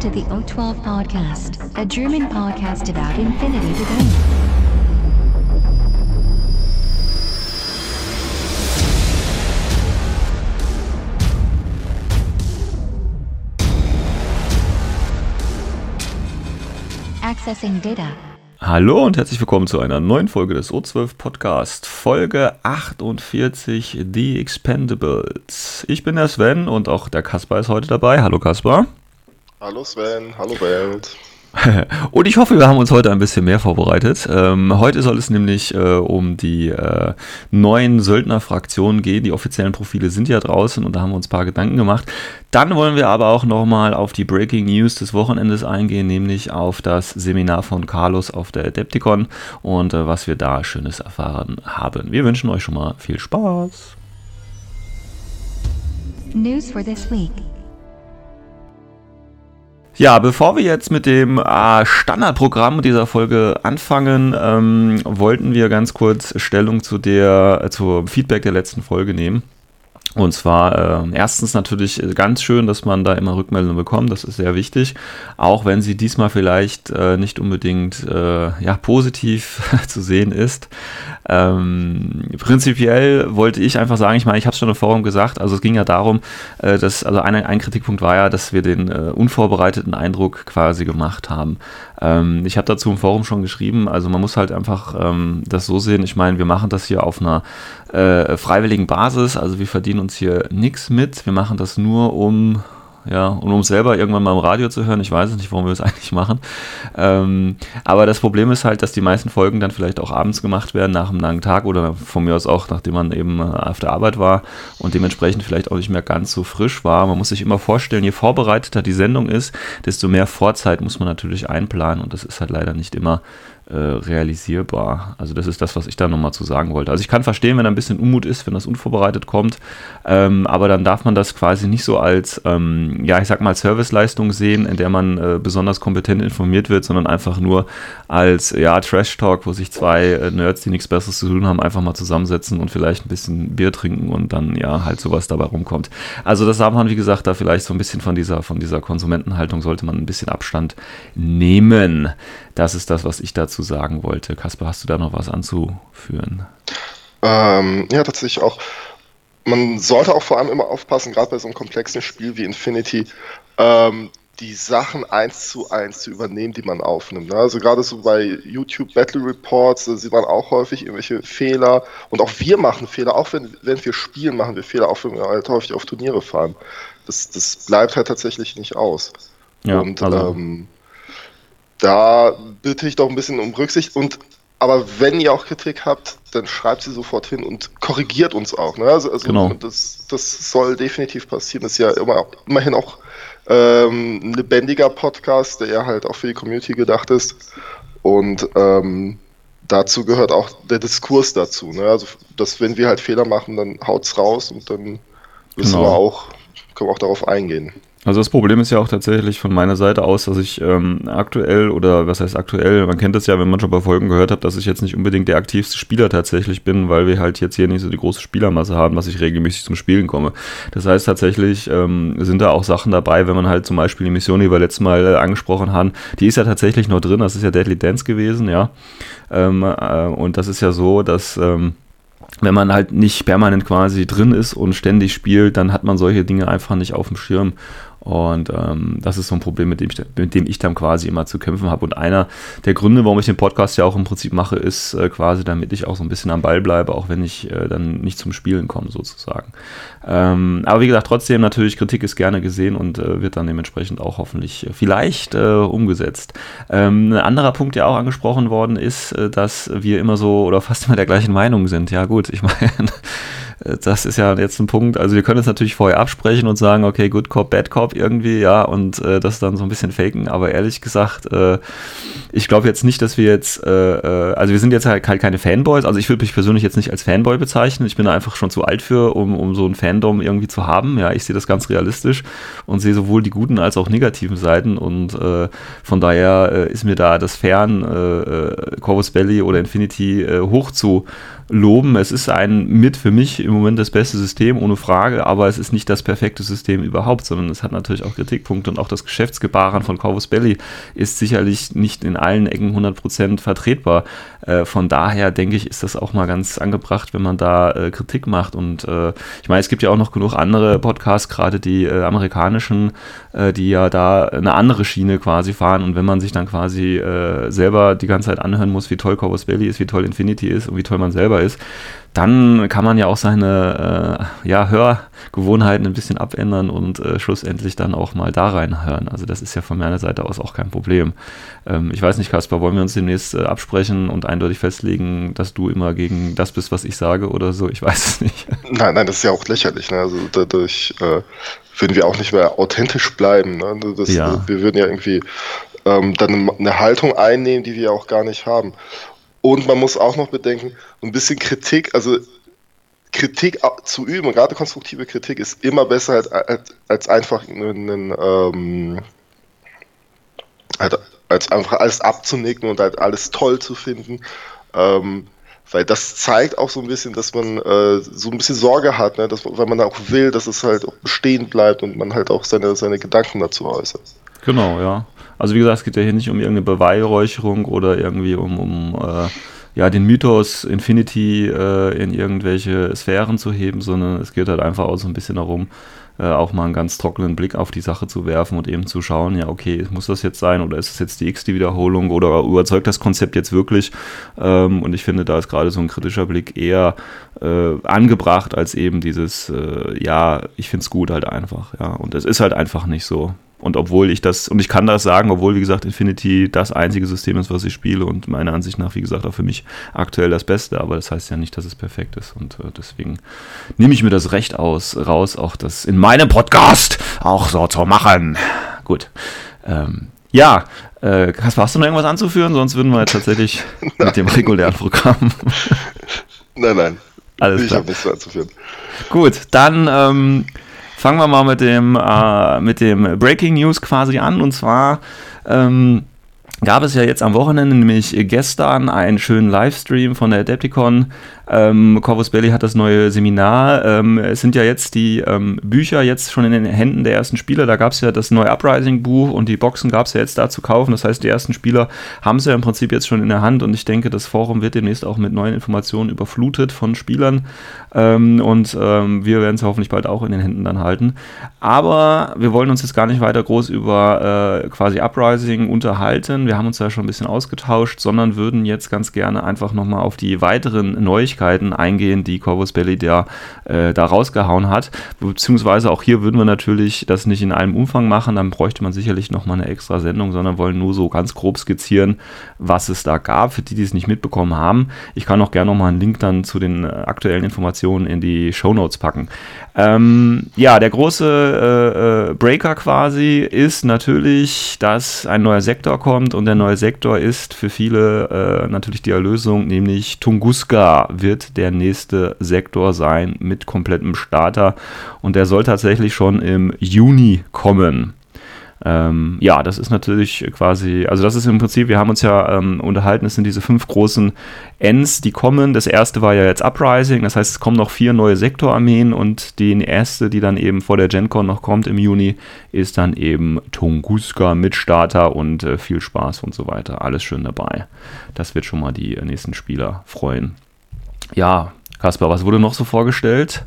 To the O12 Podcast, a German podcast about infinity debate. Accessing data. Hallo und herzlich willkommen zu einer neuen Folge des O12 Podcast, Folge 48, The Expendables. Ich bin der Sven und auch der Kaspar ist heute dabei. Hallo Kaspar. Hallo Sven, hallo Welt. Und ich hoffe, wir haben uns heute ein bisschen mehr vorbereitet. Ähm, heute soll es nämlich äh, um die äh, neuen Söldnerfraktionen gehen. Die offiziellen Profile sind ja draußen und da haben wir uns ein paar Gedanken gemacht. Dann wollen wir aber auch nochmal auf die Breaking News des Wochenendes eingehen, nämlich auf das Seminar von Carlos auf der Adepticon und äh, was wir da Schönes erfahren haben. Wir wünschen euch schon mal viel Spaß. News for this week. Ja, bevor wir jetzt mit dem äh, Standardprogramm dieser Folge anfangen, ähm, wollten wir ganz kurz Stellung zu der, äh, zum Feedback der letzten Folge nehmen. Und zwar äh, erstens natürlich ganz schön, dass man da immer Rückmeldungen bekommt, das ist sehr wichtig, auch wenn sie diesmal vielleicht äh, nicht unbedingt äh, ja, positiv zu sehen ist. Ähm, prinzipiell wollte ich einfach sagen, ich meine, ich habe es schon im Forum gesagt, also es ging ja darum, äh, dass, also ein, ein Kritikpunkt war ja, dass wir den äh, unvorbereiteten Eindruck quasi gemacht haben. Ähm, ich habe dazu im Forum schon geschrieben, also man muss halt einfach ähm, das so sehen, ich meine, wir machen das hier auf einer äh, freiwilligen Basis, also wir verdienen uns hier nichts mit, wir machen das nur um ja, und um selber irgendwann mal im Radio zu hören, ich weiß nicht, warum wir es eigentlich machen. Ähm, aber das Problem ist halt, dass die meisten Folgen dann vielleicht auch abends gemacht werden, nach einem langen Tag oder von mir aus auch, nachdem man eben äh, auf der Arbeit war und dementsprechend vielleicht auch nicht mehr ganz so frisch war. Man muss sich immer vorstellen, je vorbereiteter die Sendung ist, desto mehr Vorzeit muss man natürlich einplanen und das ist halt leider nicht immer äh, realisierbar. Also das ist das, was ich da nochmal zu sagen wollte. Also ich kann verstehen, wenn ein bisschen Unmut ist, wenn das unvorbereitet kommt, ähm, aber dann darf man das quasi nicht so als, ähm, ja, ich sag mal, Serviceleistung sehen, in der man äh, besonders kompetent informiert wird, sondern einfach nur als, ja, Trash-Talk, wo sich zwei äh, Nerds, die nichts Besseres zu tun haben, einfach mal zusammensetzen und vielleicht ein bisschen Bier trinken und dann, ja, halt sowas dabei rumkommt. Also das darf man, wie gesagt, da vielleicht so ein bisschen von dieser, von dieser Konsumentenhaltung sollte man ein bisschen Abstand nehmen. Das ist das, was ich dazu sagen wollte. Kasper, hast du da noch was anzuführen? Ähm, ja, tatsächlich auch. Man sollte auch vor allem immer aufpassen, gerade bei so einem komplexen Spiel wie Infinity, ähm, die Sachen eins zu eins zu übernehmen, die man aufnimmt. Ne? Also gerade so bei YouTube Battle Reports, sieht man auch häufig irgendwelche Fehler. Und auch wir machen Fehler, auch wenn, wenn wir spielen, machen wir Fehler, auch wenn wir halt häufig auf Turniere fahren. Das, das bleibt halt tatsächlich nicht aus. Ja, und also- ähm, da bitte ich doch ein bisschen um Rücksicht und aber wenn ihr auch Kritik habt, dann schreibt sie sofort hin und korrigiert uns auch. Ne? Also, also Genau. das, das soll definitiv passieren. Das ist ja immer, immerhin auch ähm, ein lebendiger Podcast, der ja halt auch für die Community gedacht ist. Und ähm, dazu gehört auch der Diskurs dazu. Ne? Also, dass wenn wir halt Fehler machen, dann haut's raus und dann müssen Genau. wir auch, können wir auch darauf eingehen. Also das Problem ist ja auch tatsächlich von meiner Seite aus, dass ich ähm, aktuell oder was heißt aktuell, man kennt das ja, wenn man schon bei Folgen gehört hat, dass ich jetzt nicht unbedingt der aktivste Spieler tatsächlich bin, weil wir halt jetzt hier nicht so die große Spielermasse haben, dass ich regelmäßig zum Spielen komme. Das heißt tatsächlich ähm, sind da auch Sachen dabei, wenn man halt zum Beispiel die Mission, die wir letztes Mal äh, angesprochen haben, die ist ja tatsächlich noch drin, das ist ja Deadly Dance gewesen, ja. Ähm, äh, und das ist ja so, dass ähm, wenn man halt nicht permanent quasi drin ist und ständig spielt, dann hat man solche Dinge einfach nicht auf dem Schirm. Und ähm, das ist so ein Problem, mit dem, ich, mit dem ich dann quasi immer zu kämpfen habe. Und einer der Gründe, warum ich den Podcast ja auch im Prinzip mache, ist äh, quasi, damit ich auch so ein bisschen am Ball bleibe, auch wenn ich äh, dann nicht zum Spielen komme, sozusagen. Ähm, aber wie gesagt, trotzdem natürlich, Kritik ist gerne gesehen und äh, wird dann dementsprechend auch hoffentlich äh, vielleicht äh, umgesetzt. Ähm, ein anderer Punkt, der auch angesprochen worden ist, äh, dass wir immer so oder fast immer der gleichen Meinung sind. Ja gut, ich meine, das ist ja jetzt ein Punkt, also wir können es natürlich vorher absprechen und sagen, okay, Good Cop, Bad Cop irgendwie, ja, und äh, das dann so ein bisschen faken, aber ehrlich gesagt, äh, ich glaube jetzt nicht, dass wir jetzt, äh, äh, also wir sind jetzt halt keine Fanboys, also ich würde mich persönlich jetzt nicht als Fanboy bezeichnen, ich bin da einfach schon zu alt für, um, um so ein Fandom irgendwie zu haben, ja, ich sehe das ganz realistisch und sehe sowohl die guten als auch negativen Seiten. Und äh, von daher äh, ist mir da das Fern, äh, äh, Corvus Belly oder Infinity äh, hoch zu loben. Es ist ein mit für mich im Moment das beste System, ohne Frage, aber es ist nicht das perfekte System überhaupt, sondern es hat natürlich auch Kritikpunkte und auch das Geschäftsgebaren von Corvus Belly ist sicherlich nicht in allen Ecken 100% vertretbar. Äh, von daher denke ich, ist das auch mal ganz angebracht, wenn man da äh, Kritik macht. Und äh, ich meine, es gibt ja auch noch genug andere Podcasts, gerade die äh, amerikanischen, äh, die ja da eine andere Schiene quasi fahren. Und wenn man sich dann quasi selber die ganze Zeit anhören muss, wie toll Corvus Belly ist, wie toll Infinity ist und wie toll man selber ist, dann kann man ja auch seine äh, ja, Hörgewohnheiten ein bisschen abändern und äh, schlussendlich dann auch mal da reinhören. Also das ist ja von meiner Seite aus auch kein Problem. Ähm, ich weiß nicht, Kaspar, wollen wir uns demnächst äh, absprechen und eindeutig festlegen, dass du immer gegen das bist, was ich sage oder so? Ich weiß es nicht. Nein, nein, das ist ja auch lächerlich. Ne? Also dadurch äh, würden wir auch nicht mehr authentisch bleiben. Ne? Das, Ja. Wir würden ja irgendwie ähm, dann eine Haltung einnehmen, die wir auch gar nicht haben. Und man muss auch noch bedenken, ein bisschen Kritik, also Kritik zu üben, gerade konstruktive Kritik ist immer besser als, als, als einfach einen, ähm, halt, als einfach alles abzunicken und halt alles toll zu finden. Ähm, weil das zeigt auch so ein bisschen, dass man äh, so ein bisschen Sorge hat, ne? dass, weil man auch will, dass es halt auch bestehen bleibt und man halt auch seine, seine Gedanken dazu äußert. Genau, ja. Also wie gesagt, es geht ja hier nicht um irgendeine Beweihräucherung oder irgendwie um, um äh, ja, den Mythos Infinity äh, in irgendwelche Sphären zu heben, sondern es geht halt einfach auch so ein bisschen darum, äh, auch mal einen ganz trockenen Blick auf die Sache zu werfen und eben zu schauen, ja, okay, muss das jetzt sein oder ist es jetzt die X-Die-Wiederholung oder überzeugt das Konzept jetzt wirklich? Ähm, und ich finde, da ist gerade so ein kritischer Blick eher äh, angebracht als eben dieses, äh, ja, ich finde es gut halt einfach, ja. Und es ist halt einfach nicht so. Und obwohl ich das, und ich kann das sagen, obwohl, wie gesagt, Infinity das einzige System ist, was ich spiele und meiner Ansicht nach, wie gesagt, auch für mich aktuell das Beste, aber das heißt ja nicht, dass es perfekt ist. Und äh, deswegen nehme ich mir das Recht aus, raus, auch das in meinem Podcast auch so zu machen. Gut. Ähm, ja, äh, Kaspar, hast du noch irgendwas anzuführen? Sonst würden wir jetzt tatsächlich mit dem regulären Programm. Nein, nein. Alles ich klar. habe nichts anzuführen. Gut, dann ähm, fangen wir mal mit dem, äh, mit dem Breaking News quasi an. Und zwar ähm, gab es ja jetzt am Wochenende, nämlich gestern, einen schönen Livestream von der Adepticon. Ähm, Corvus Belli hat das neue Seminar. Ähm, es sind ja jetzt die ähm, Bücher jetzt schon in den Händen der ersten Spieler. Da gab es ja das neue Uprising-Buch und die Boxen gab es ja jetzt da zu kaufen. Das heißt, die ersten Spieler haben es ja im Prinzip jetzt schon in der Hand und ich denke, das Forum wird demnächst auch mit neuen Informationen überflutet von Spielern. Ähm, und ähm, wir werden es hoffentlich bald auch in den Händen dann halten. Aber wir wollen uns jetzt gar nicht weiter groß über äh, quasi Uprising unterhalten. Wir haben uns da schon ein bisschen ausgetauscht, sondern würden jetzt ganz gerne einfach nochmal auf die weiteren Neuigkeiten eingehen, die Corvus Belli da, äh, da rausgehauen hat. Beziehungsweise auch hier würden wir natürlich das nicht in einem Umfang machen, dann bräuchte man sicherlich nochmal eine extra Sendung, sondern wollen nur so ganz grob skizzieren, was es da gab, für die, die es nicht mitbekommen haben. Ich kann auch gerne nochmal einen Link dann zu den äh, aktuellen Informationen in die Show Notes packen. Ähm, ja, der große äh, äh, Breaker quasi ist natürlich, dass ein neuer Sektor kommt und der neue Sektor ist für viele äh, natürlich die Erlösung, nämlich Tunguska wird der nächste Sektor sein mit komplettem Starter und der soll tatsächlich schon im Juni kommen. Ähm, ja, das ist natürlich quasi, also das ist im Prinzip, wir haben uns ja ähm, unterhalten, es sind diese fünf großen Ends, die kommen. Das erste war ja jetzt Uprising, das heißt, es kommen noch vier neue Sektorarmeen und die erste, die dann eben vor der GenCon noch kommt im Juni, ist dann eben Tunguska mit Starter und äh, viel Spaß und so weiter. Alles schön dabei. Das wird schon mal die äh, nächsten Spieler freuen. Ja, Kaspar, was wurde noch so vorgestellt?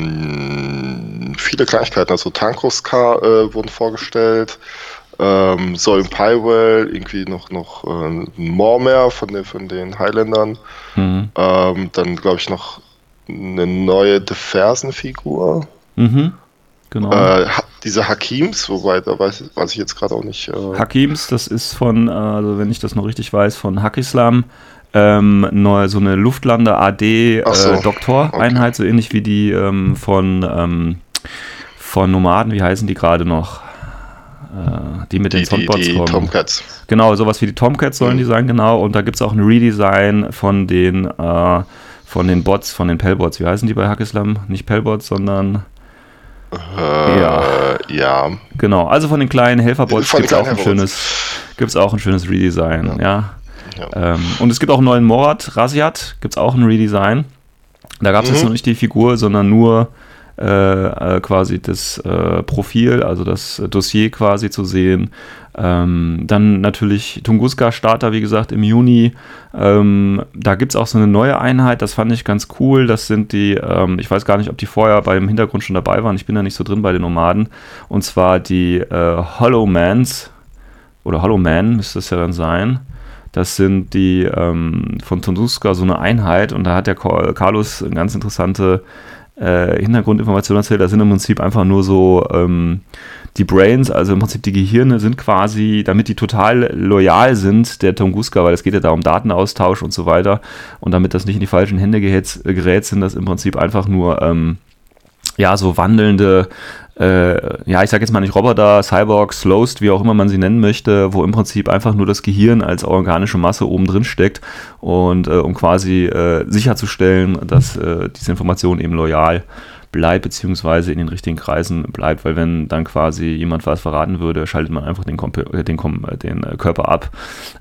Ähm, viele Kleinigkeiten, also Tankoska äh, wurden vorgestellt, ähm, Solm Pywell, irgendwie noch, noch äh, ein Mormer von den, von den Highlandern, Mhm. ähm, dann glaube ich noch eine neue Defersen-Figur, Mhm. Genau. äh, diese Hakims, wobei da weiß, weiß ich jetzt gerade auch nicht. Äh, Hakims, das ist von, äh, also wenn ich das noch richtig weiß, von Hakislam. Ähm, neu, so eine Luftlande AD Ach so, äh, Doktoreinheit, so ähnlich wie die ähm, von, ähm, von Nomaden, wie heißen die gerade noch? Äh, die mit den die, die, die kommen. Tomcats. Genau, sowas wie die Tomcats sollen Mhm. die sein, genau. Und da gibt es auch ein Redesign von den, äh, von den Bots, von den Pellbots. Wie heißen die bei Hackislam? Nicht Pellbots, sondern Äh, Ja. ja. genau. Also von den kleinen Helferbots gibt es auch, ein schönes- gibt's auch ein schönes Redesign, ja. Ja. Ähm, und es gibt auch einen neuen Morat, Rasiat, gibt es auch ein Redesign. Da gab es mhm. jetzt noch nicht die Figur, sondern nur äh, äh, quasi das äh, Profil, also das Dossier quasi zu sehen. Ähm, dann natürlich Tunguska-Starter, wie gesagt, im Juni. Ähm, da gibt es auch so eine neue Einheit, das fand ich ganz cool. Das sind die, ähm, ich weiß gar nicht, ob die vorher beim Hintergrund schon dabei waren. Ich bin da nicht so drin bei den Nomaden. Und zwar die äh, Hollow Mans oder Hollow Man müsste es ja dann sein. Das sind die ähm, von Tunguska so eine Einheit und da hat der Carlos eine ganz interessante äh, Hintergrundinformationen erzählt. Das sind im Prinzip einfach nur so ähm, die Brains, also im Prinzip die Gehirne sind quasi, damit die total loyal sind, der Tunguska, weil es geht ja da um Datenaustausch und so weiter. Und damit das nicht in die falschen Hände gerät, gerät sind das im Prinzip einfach nur ähm, ja, so wandelnde äh, ja, ich sage jetzt mal nicht Roboter, Cyborgs, Slowst, wie auch immer man sie nennen möchte, wo im Prinzip einfach nur das Gehirn als organische Masse oben drin steckt und äh, um quasi äh, sicherzustellen, dass äh, diese Information eben loyal bleibt, beziehungsweise in den richtigen Kreisen bleibt, weil wenn dann quasi jemand was verraten würde, schaltet man einfach den, Komp äh, den, Kom äh, den Körper ab.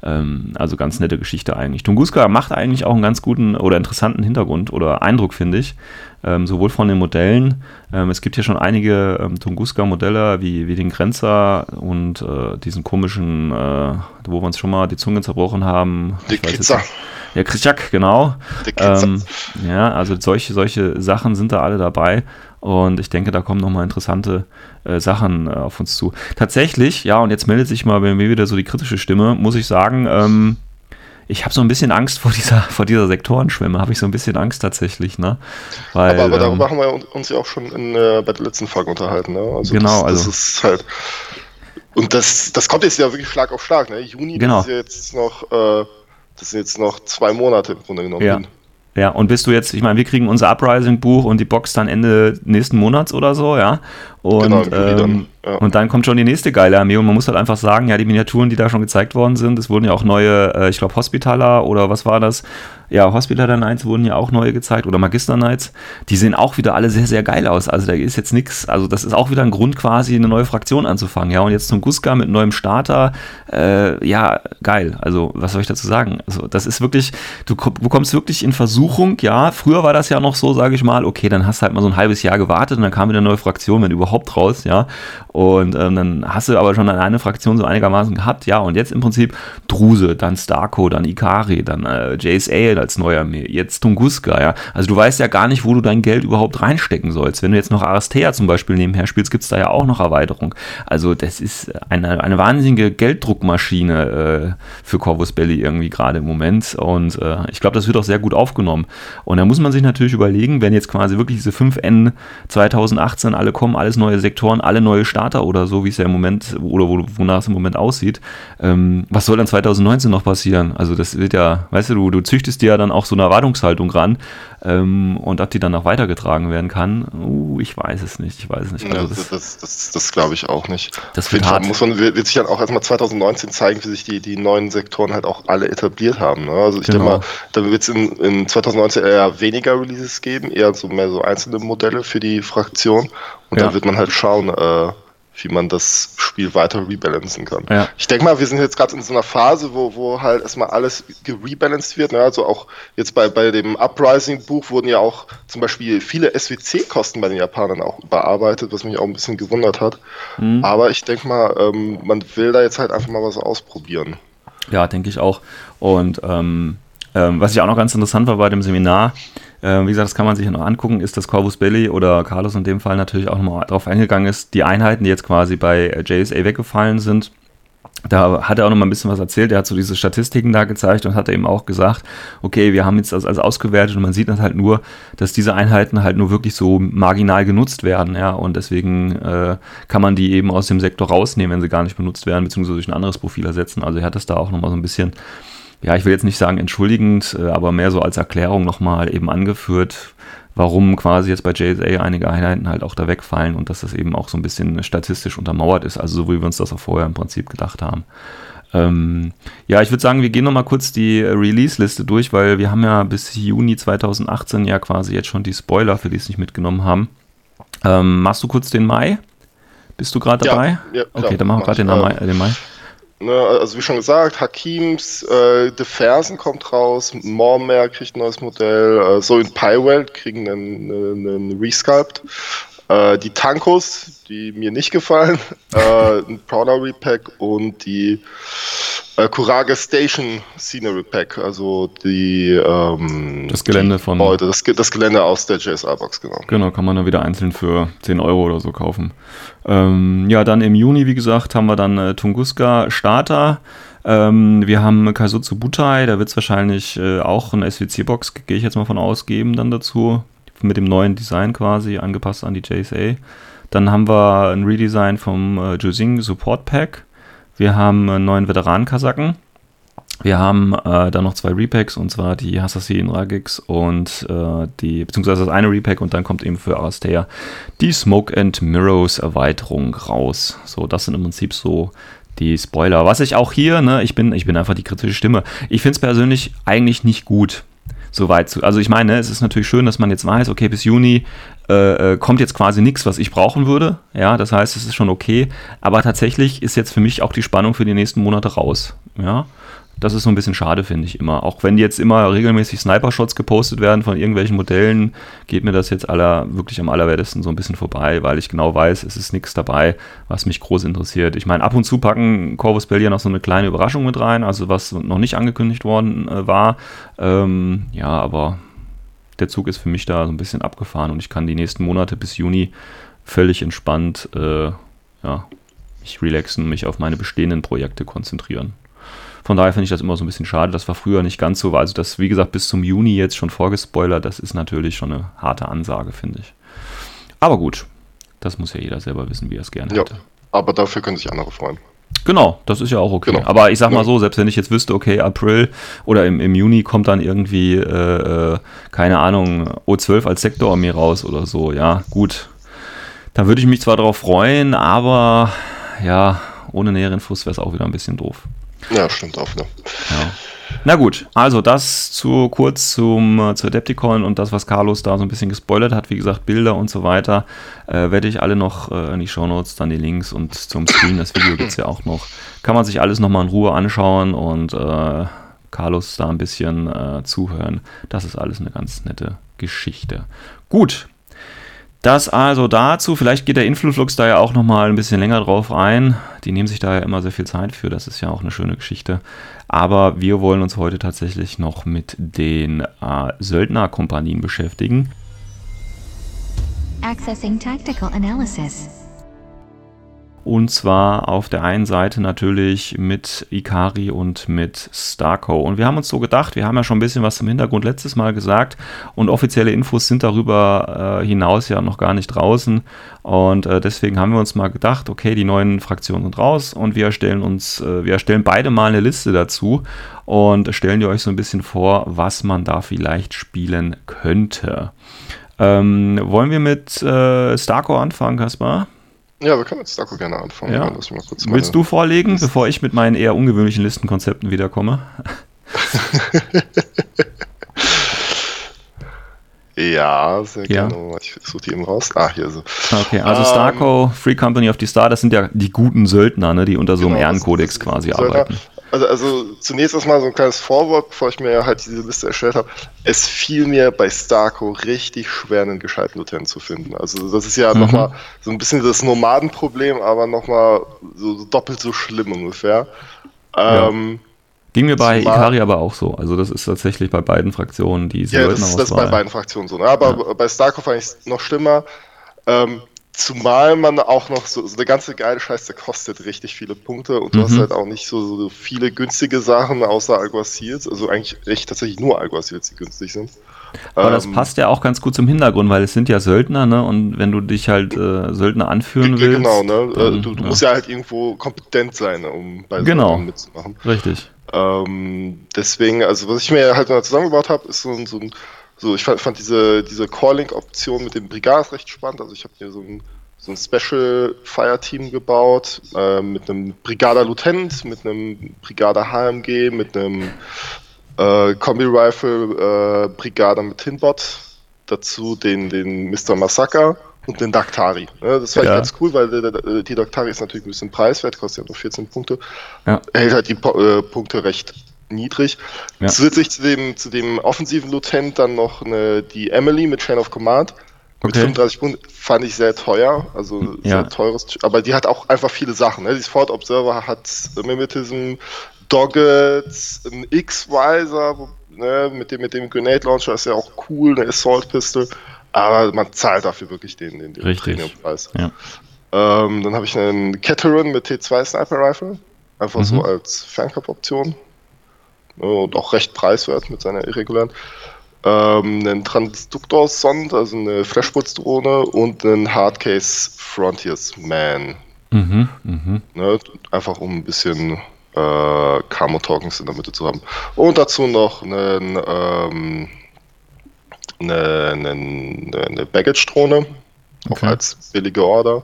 Ähm, also ganz nette Geschichte eigentlich. Tunguska macht eigentlich auch einen ganz guten oder interessanten Hintergrund oder Eindruck, finde ich ähm, sowohl von den Modellen. Ähm, es gibt hier schon einige ähm, Tunguska-Modelle, wie, wie den Grenzer und äh, diesen komischen, äh, wo wir uns schon mal die Zunge zerbrochen haben. Die Kritzer. Ja, Kritschak, genau. Ähm, ja, also solche, solche Sachen sind da alle dabei. Und ich denke, da kommen nochmal interessante äh, Sachen äh, auf uns zu. Tatsächlich, ja, und jetzt meldet sich mal bei mir wieder so die kritische Stimme, muss ich sagen, ähm, ich habe so ein bisschen Angst vor dieser, vor dieser Sektorenschwemme, habe ich so ein bisschen Angst tatsächlich, ne? Weil, aber, aber darüber ähm, haben wir uns ja auch schon in, äh, bei der letzten Folge unterhalten, ne? Also genau, das, das also. ist halt. Und das, das kommt jetzt ja wirklich Schlag auf Schlag, ne? Juni, genau. das ist jetzt noch, äh, das sind jetzt noch zwei Monate im Grunde genommen. Ja. Hin. Ja, und bist du jetzt, ich meine, wir kriegen unser Uprising-Buch und die Box dann Ende nächsten Monats oder so, ja. Und, genau, ähm, dann, ja. und dann kommt schon die nächste geile Armee und man muss halt einfach sagen, ja, die Miniaturen, die da schon gezeigt worden sind, es wurden ja auch neue, äh, ich glaube, Hospitaler oder was war das, ja, Hospital Knights wurden ja auch neue gezeigt oder Magister Knights. Die sehen auch wieder alle sehr, sehr geil aus. Also da ist jetzt nichts, also das ist auch wieder ein Grund quasi eine neue Fraktion anzufangen. Ja, und jetzt zum Guska mit neuem Starter. Äh, ja, geil. Also was soll ich dazu sagen? Also das ist wirklich, du bekommst wirklich in Versuchung, ja, früher war das ja noch so, sage ich mal, okay, dann hast du halt mal so ein halbes Jahr gewartet und dann kam wieder eine neue Fraktion, wenn überhaupt raus, ja. Und ähm, dann hast du aber schon eine Fraktion so einigermaßen gehabt, ja. Und jetzt im Prinzip Druse, dann Starco, dann Ikari, dann äh, JSA, als neue Armee, jetzt Tunguska, ja. Also du weißt ja gar nicht, wo du dein Geld überhaupt reinstecken sollst. Wenn du jetzt noch Aristea zum Beispiel nebenher spielst, gibt es da ja auch noch Erweiterung. Also das ist eine, eine wahnsinnige Gelddruckmaschine äh, für Corvus Belly irgendwie gerade im Moment. Und äh, ich glaube, das wird auch sehr gut aufgenommen. Und da muss man sich natürlich überlegen, wenn jetzt quasi wirklich diese 5N 2018 alle kommen, alles neue Sektoren, alle neue Starter oder so, wie es ja im Moment oder wonach es im Moment aussieht, ähm, was soll dann 2019 noch passieren? Also das wird ja, weißt du, du, du züchtest dir ja dann auch so eine Erwartungshaltung ran ähm, und ob die dann noch weitergetragen werden kann, uh, ich weiß es nicht. Ich weiß es nicht. Also das, das, das, das glaube ich auch nicht. Das wird hart. Muss man, wird sich dann auch erstmal 2019 zeigen, wie sich die, die neuen Sektoren halt auch alle etabliert haben. Ne? Also ich genau. denke mal, da wird es in, in 2019 eher weniger Releases geben, eher so mehr so einzelne Modelle für die Fraktion. Und ja. dann wird man halt schauen, äh, wie man das Spiel weiter rebalancen kann. Ja. Ich denke mal, wir sind jetzt gerade in so einer Phase, wo, wo halt erstmal alles gerebalanced wird. Ne? Also auch jetzt bei, bei dem Uprising-Buch wurden ja auch zum Beispiel viele SWC-Kosten bei den Japanern auch überarbeitet, was mich auch ein bisschen gewundert hat. Mhm. Aber ich denke mal, ähm, man will da jetzt halt einfach mal was ausprobieren. Ja, denke ich auch. Und ähm, ähm, was ich auch noch ganz interessant war bei dem Seminar, äh, wie gesagt, das kann man sich ja noch angucken, ist, dass Corvus Belli oder Carlos in dem Fall natürlich auch nochmal darauf eingegangen ist, die Einheiten, die jetzt quasi bei JSA weggefallen sind, da hat er auch noch mal ein bisschen was erzählt. Er hat so diese Statistiken da gezeigt und hat eben auch gesagt, okay, wir haben jetzt das also ausgewertet und man sieht das halt nur, dass diese Einheiten halt nur wirklich so marginal genutzt werden, ja, und deswegen äh, kann man die eben aus dem Sektor rausnehmen, wenn sie gar nicht benutzt werden, beziehungsweise durch ein anderes Profil ersetzen. Also er hat das da auch noch mal so ein bisschen ja, ich will jetzt nicht sagen entschuldigend, äh, aber mehr so als Erklärung nochmal eben angeführt, warum quasi jetzt bei JSA einige Einheiten halt auch da wegfallen und dass das eben auch so ein bisschen statistisch untermauert ist, also so wie wir uns das auch vorher im Prinzip gedacht haben. Ähm, ja, ich würde sagen, wir gehen nochmal kurz die Release-Liste durch, weil wir haben ja bis Juni 2018 ja quasi jetzt schon die Spoiler, für die es nicht mitgenommen haben. Ähm, machst du kurz den Mai? Bist du gerade dabei? Ja, ja, okay, dann machen wir gerade den, den Mai. Ne, also wie schon gesagt, Hakims, äh, De Fersen kommt raus, Mormer kriegt ein neues Modell, äh, so in Pywelt kriegen einen, einen Resculpt. Äh, die Tankos, die mir nicht gefallen, äh, ein Prowler Repack und die äh, Kurage Station Scenery Pack, also die ähm, das Gelände die, von heute, das, das, Gelände aus der JSR-Box, genau. Genau, kann man dann wieder einzeln für 10 Euro oder so kaufen. Ähm, ja, dann im Juni, wie gesagt, haben wir dann äh, Tunguska Starter. Ähm, wir haben Kaizutsu Butai, da wird es wahrscheinlich äh, auch eine SWC-Box, gehe ich jetzt mal von ausgeben, dann dazu. Mit dem neuen Design quasi, angepasst an die JSA. Dann haben wir ein Redesign vom äh, Juzing Support Pack. Wir haben einen neuen Veteranen-Kasaken. Wir haben äh, dann noch zwei Repacks und zwar die Assassin Ragix und äh, die, beziehungsweise das eine Repack und dann kommt eben für Astair die Smoke and Mirrors Erweiterung raus. So, das sind im Prinzip so die Spoiler. Was ich auch hier, ne, ich bin, ich bin einfach die kritische Stimme. Ich finde es persönlich eigentlich nicht gut so weit zu. Also ich meine, es ist natürlich schön, dass man jetzt weiß, okay, bis Juni äh, äh, kommt jetzt quasi nichts, was ich brauchen würde. Ja, das heißt, es ist schon okay. Aber tatsächlich ist jetzt für mich auch die Spannung für die nächsten Monate raus. Ja. Das ist so ein bisschen schade, finde ich immer. Auch wenn jetzt immer regelmäßig Sniper-Shots gepostet werden von irgendwelchen Modellen, geht mir das jetzt aller, wirklich am allerwertesten so ein bisschen vorbei, weil ich genau weiß, es ist nichts dabei, was mich groß interessiert. Ich meine, ab und zu packen Corvus Belli noch so eine kleine Überraschung mit rein, also was noch nicht angekündigt worden äh, war. Ähm, ja, aber der Zug ist für mich da so ein bisschen abgefahren und ich kann die nächsten Monate bis Juni völlig entspannt äh, ja, mich relaxen, mich auf meine bestehenden Projekte konzentrieren. Von daher finde ich das immer so ein bisschen schade. Das war früher nicht ganz so. Also das, wie gesagt, bis zum Juni jetzt schon vorgespoilert, das ist natürlich schon eine harte Ansage, finde ich. Aber gut, das muss ja jeder selber wissen, wie er es gerne ja, hätte. Aber dafür können sich andere freuen. Genau, das ist ja auch okay. Genau. Aber ich sag mal so, selbst wenn ich jetzt wüsste, okay, April oder im, im Juni kommt dann irgendwie, äh, äh keine Ahnung, O12 als Sektor mir raus oder so, ja, gut. Da würde ich mich zwar darauf freuen, aber ja, ohne näheren Fuß wäre es auch wieder ein bisschen doof. Ja, stimmt auch, ne? Ja. Na gut, also das zu kurz zum, äh, zu Adepticon und das, was Carlos da so ein bisschen gespoilert hat, wie gesagt, Bilder und so weiter, äh, werde ich alle noch äh, in die Shownotes, dann die Links und zum Screen, das Video gibt es ja auch noch. Kann man sich alles nochmal in Ruhe anschauen und äh, Carlos da ein bisschen äh, zuhören. Das ist alles eine ganz nette Geschichte. Gut, das also dazu, vielleicht geht der Influflux da ja auch nochmal ein bisschen länger drauf ein. Die nehmen sich da ja immer sehr viel Zeit für, das ist ja auch eine schöne Geschichte. Aber wir wollen uns heute tatsächlich noch mit den äh, Söldnerkompanien beschäftigen. Accessing Tactical Analysis. Und zwar auf der einen Seite natürlich mit Ikari und mit Starco. Und wir haben uns so gedacht, wir haben ja schon ein bisschen was im Hintergrund letztes Mal gesagt und offizielle Infos sind darüber äh, hinaus ja noch gar nicht draußen. Und äh, deswegen haben wir uns mal gedacht, okay, die neuen Fraktionen sind raus und wir erstellen uns, äh, wir erstellen beide mal eine Liste dazu und stellen dir euch so ein bisschen vor, was man da vielleicht spielen könnte. Ähm, wollen wir mit äh, Starco anfangen, Kaspar? Ja, wir können mit Starco gerne anfangen. Ja. Willst du vorlegen, Liste. bevor ich mit meinen eher ungewöhnlichen Listenkonzepten wiederkomme? ja, sehr gerne. Ja. Ich suche die eben raus. Ah, hier so. Okay, also um, Starco, Free Company of the Star, das sind ja die guten Söldner, ne, die unter so einem genau, Ehrenkodex quasi Söldner. arbeiten. Also, also zunächst erstmal so ein kleines Vorwort, bevor ich mir halt diese Liste erstellt habe. Es fiel mir bei Starco richtig schwer, einen gescheiten Lieutenant zu finden. Also das ist ja mhm. nochmal so ein bisschen das Nomadenproblem, aber nochmal so doppelt so schlimm ungefähr. Ja. Ähm, Ging mir bei Ikari aber auch so. Also das ist tatsächlich bei beiden Fraktionen die Ja, das, das ist bei beiden Fraktionen so. Ne? Aber ja. bei Starco fand ich es noch schlimmer. Ähm, Zumal man auch noch so, so eine ganze geile Scheiße kostet richtig viele Punkte und du mhm. hast halt auch nicht so, so viele günstige Sachen außer Alguacils. Also eigentlich echt tatsächlich nur Alguacils, die günstig sind. Aber ähm, das passt ja auch ganz gut zum Hintergrund, weil es sind ja Söldner, ne? Und wenn du dich halt äh, Söldner anführen willst. Genau, ne? Äh, dann, du, du ja. musst ja halt irgendwo kompetent sein, um bei genau. Söldnern mitzumachen. Richtig. Ähm, deswegen, also was ich mir halt mal zusammengebaut habe, ist so, so ein so, ich fand, fand diese, diese Calling-Option mit dem Brigades recht spannend. Also ich habe hier so ein, so ein Special Fire Team gebaut, äh, mit einem Brigader Lieutenant, mit einem Brigader HMG, mit einem äh, Kombi Rifle äh, Brigader mit Hinbot, dazu den, den Mr. Massacre und den Daktari. Ne? Das fand ja. ich ganz cool, weil der, der, die Daktari ist natürlich ein bisschen preiswert, kostet ja nur 14 Punkte. Ja. Hält halt die äh, Punkte recht niedrig. Ja. Zusätzlich zu dem, zu dem offensiven Lutent dann noch eine, die Emily mit Chain of Command. Mit okay. 35 Punkten fand ich sehr teuer, also ja. sehr teures, aber die hat auch einfach viele Sachen. Ne? Die Sport Observer hat Mimetism, Doggets, ein X-Wiser, ne? mit, dem, mit dem Grenade Launcher ist ja auch cool, eine Assault Pistol, aber man zahlt dafür wirklich den, den, den Premium-Preis. Ja. Ähm, dann habe ich einen Cateran mit T2 Sniper Rifle, einfach mhm. so als Fernkampfoption und auch recht preiswert mit seiner irregulären ähm, einen Transduktor-Sond, also eine Flashputz-Drohne und einen Hardcase Frontiersman. Mhm, mh. ne, einfach um ein bisschen äh, Camo-Tokens in der Mitte zu haben. Und dazu noch einen, ähm, eine, eine, eine Baggage-Drohne, okay. auch als billige Order.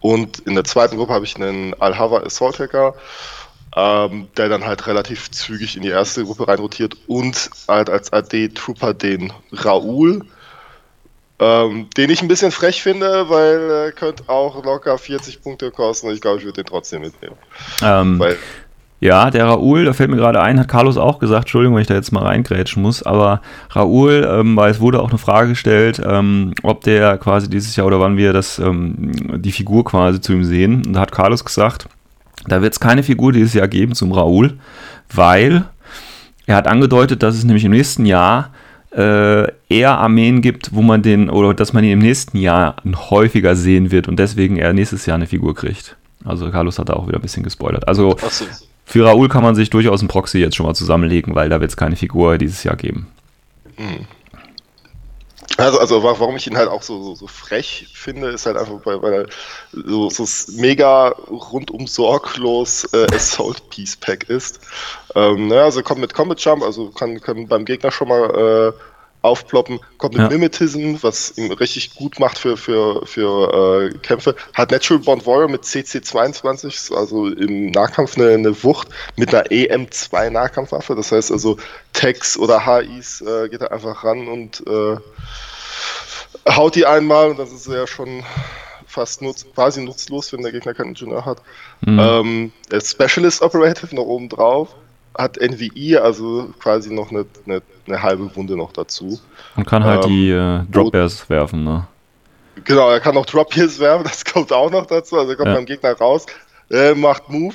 Und in der zweiten Gruppe habe ich einen Alhava Assault Hacker ähm, der dann halt relativ zügig in die erste Gruppe reinrotiert und halt als AD-Trooper den Raoul, ähm, den ich ein bisschen frech finde, weil er könnte auch locker 40 Punkte kosten. Ich glaube, ich würde den trotzdem mitnehmen. Ähm, weil, ja, der Raoul, da fällt mir gerade ein, hat Carlos auch gesagt, Entschuldigung, wenn ich da jetzt mal reingrätschen muss, aber Raoul, ähm, weil es wurde auch eine Frage gestellt, ähm, ob der quasi dieses Jahr oder wann wir das, ähm, die Figur quasi zu ihm sehen. Und da hat Carlos gesagt, da wird es keine Figur dieses Jahr geben zum Raoul, weil er hat angedeutet, dass es nämlich im nächsten Jahr äh, eher Armeen gibt, wo man den, oder dass man ihn im nächsten Jahr häufiger sehen wird und deswegen er nächstes Jahr eine Figur kriegt. Also Carlos hat da auch wieder ein bisschen gespoilert. Also so. für Raoul kann man sich durchaus einen Proxy jetzt schon mal zusammenlegen, weil da wird es keine Figur dieses Jahr geben. Mhm. Also, also warum ich ihn halt auch so, so, so frech finde, ist halt einfach, weil, weil er so, so mega rundum sorglos äh, Assault Peace Pack ist. Ähm, naja, also kommt mit Combat Jump, also kann, kann beim Gegner schon mal äh, aufploppen, kommt mit ja. Mimetism, was ihm richtig gut macht für, für, für äh, Kämpfe, hat Natural Bond Warrior mit CC22, also im Nahkampf eine, eine Wucht mit einer EM2 Nahkampfwaffe, das heißt also Techs oder HIs äh, geht er einfach ran und äh, haut die einmal und das ist ja schon fast nutz, quasi nutzlos, wenn der Gegner keinen Ingenieur hat. Mhm. Ähm, Specialist Operative noch oben drauf hat NVI, also quasi noch eine, eine, eine, halbe Wunde noch dazu. Und kann halt ähm, die äh, Drop Bears werfen, ne? Genau, er kann auch Drop Bears werfen, das kommt auch noch dazu. Also er kommt ja. beim Gegner raus, äh, macht Move,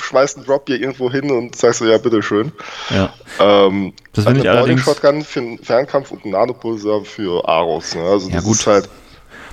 schmeißt einen Drop hier irgendwo hin und sagst so, ja, bitteschön. Ja. Ähm, das finde ich allerdings... Shotgun für den Fernkampf und einen Nanopulsar für Aros. Ne? Also das ja, gut. ist halt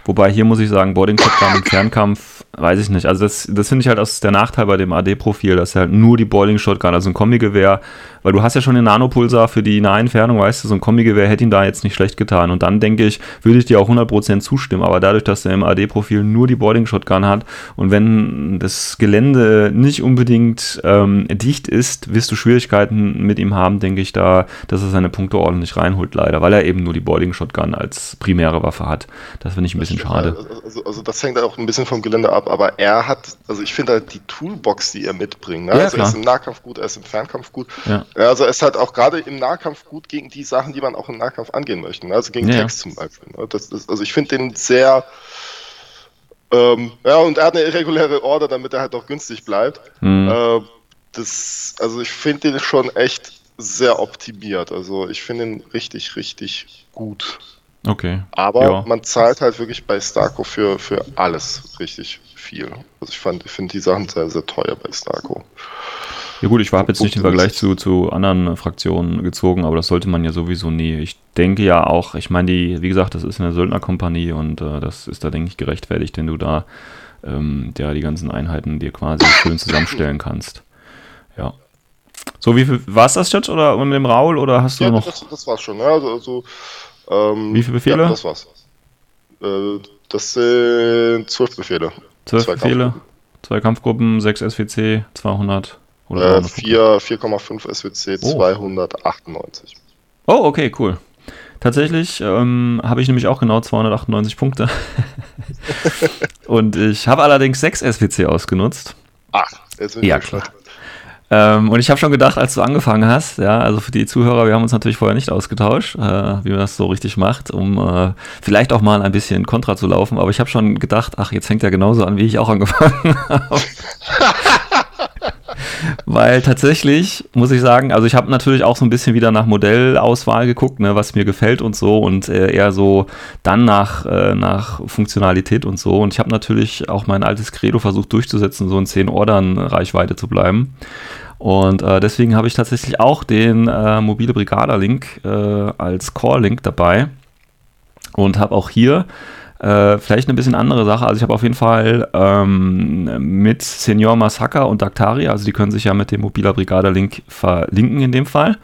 Wobei hier muss ich sagen, Boarding Shotgun im Fernkampf, weiß ich nicht. Also das, das finde ich halt aus der Nachteil bei dem AD-Profil, dass er halt nur die Boarding Shotgun, also ein Kombigewehr, weil du hast ja schon den Nanopulsar für die Nahentfernung, weißt du, so ein Kombigewehr hätte ihm da jetzt nicht schlecht getan. Und dann denke ich, würde ich dir auch 100% zustimmen. Aber dadurch, dass er im AD-Profil nur die Boarding Shotgun hat und wenn das Gelände nicht unbedingt ähm, dicht ist, wirst du Schwierigkeiten mit ihm haben, denke ich da, dass er seine Punkte ordentlich reinholt, leider, weil er eben nur die Boarding Shotgun als primäre Waffe hat. Das finde ich ein bisschen bisschen schade. Also, also, das hängt auch ein bisschen vom Gelände ab, aber er hat, also ich finde halt die Toolbox, die er mitbringt, ne? ja, also er ist im Nahkampf gut, er ist im Fernkampf gut. Ja. Also er ist halt auch gerade im Nahkampf gut gegen die Sachen, die man auch im Nahkampf angehen möchte. Ne? Also gegen ja. Text zum Beispiel. Ne? Das ist, also ich finde den sehr ähm, ja, und er hat eine irreguläre Order, damit er halt auch günstig bleibt. Mhm. Äh, das, also ich finde den schon echt sehr optimiert. Also ich finde ihn richtig, richtig gut. Okay. Aber ja. man zahlt halt wirklich bei Starco für, für alles richtig viel. Also ich fand, ich finde die Sachen sehr, sehr teuer bei Starco. Ja gut, ich habe jetzt nicht den Vergleich zu, zu anderen Fraktionen gezogen, aber das sollte man ja sowieso nie. Ich denke ja auch, ich meine, die, wie gesagt, das ist eine Söldnerkompanie und äh, das ist da, denke ich, gerechtfertigt, wenn du da ähm, ja, die ganzen Einheiten dir quasi schön zusammenstellen kannst. Ja. So, wie viel war es das jetzt oder mit dem Raul oder hast du ja, noch? Das, das war's schon, ja. Also, also ähm, Wie viele Befehle? Ja, das war's. Äh, das sind zwölf Befehle. Zwölf Befehle, zwei Kampfgruppen, sechs SWC, 200 oder äh, 4,5 SWC, oh. 298. Oh, okay, cool. Tatsächlich ähm, habe ich nämlich auch genau 298 Punkte. Und ich habe allerdings 6 SWC ausgenutzt. Ach, jetzt bin ich Ja, klar. Ähm, und ich habe schon gedacht, als du angefangen hast, ja, also für die Zuhörer, wir haben uns natürlich vorher nicht ausgetauscht, äh, wie man das so richtig macht, um äh, vielleicht auch mal ein bisschen kontra zu laufen, aber ich habe schon gedacht, ach, jetzt fängt er genauso an, wie ich auch angefangen habe. Weil tatsächlich, muss ich sagen, also ich habe natürlich auch so ein bisschen wieder nach Modellauswahl geguckt, ne, was mir gefällt und so und äh, eher so dann nach, äh, nach Funktionalität und so. Und ich habe natürlich auch mein altes Credo versucht durchzusetzen, so in 10 Ordern Reichweite zu bleiben. Und äh, deswegen habe ich tatsächlich auch den äh, mobile Brigader-Link äh, als Core-Link dabei und habe auch hier äh, vielleicht eine bisschen andere Sache. Also ich habe auf jeden Fall ähm, mit Senior Masaka und Daktari, also die können sich ja mit dem Mobiler Brigader-Link verlinken in dem Fall.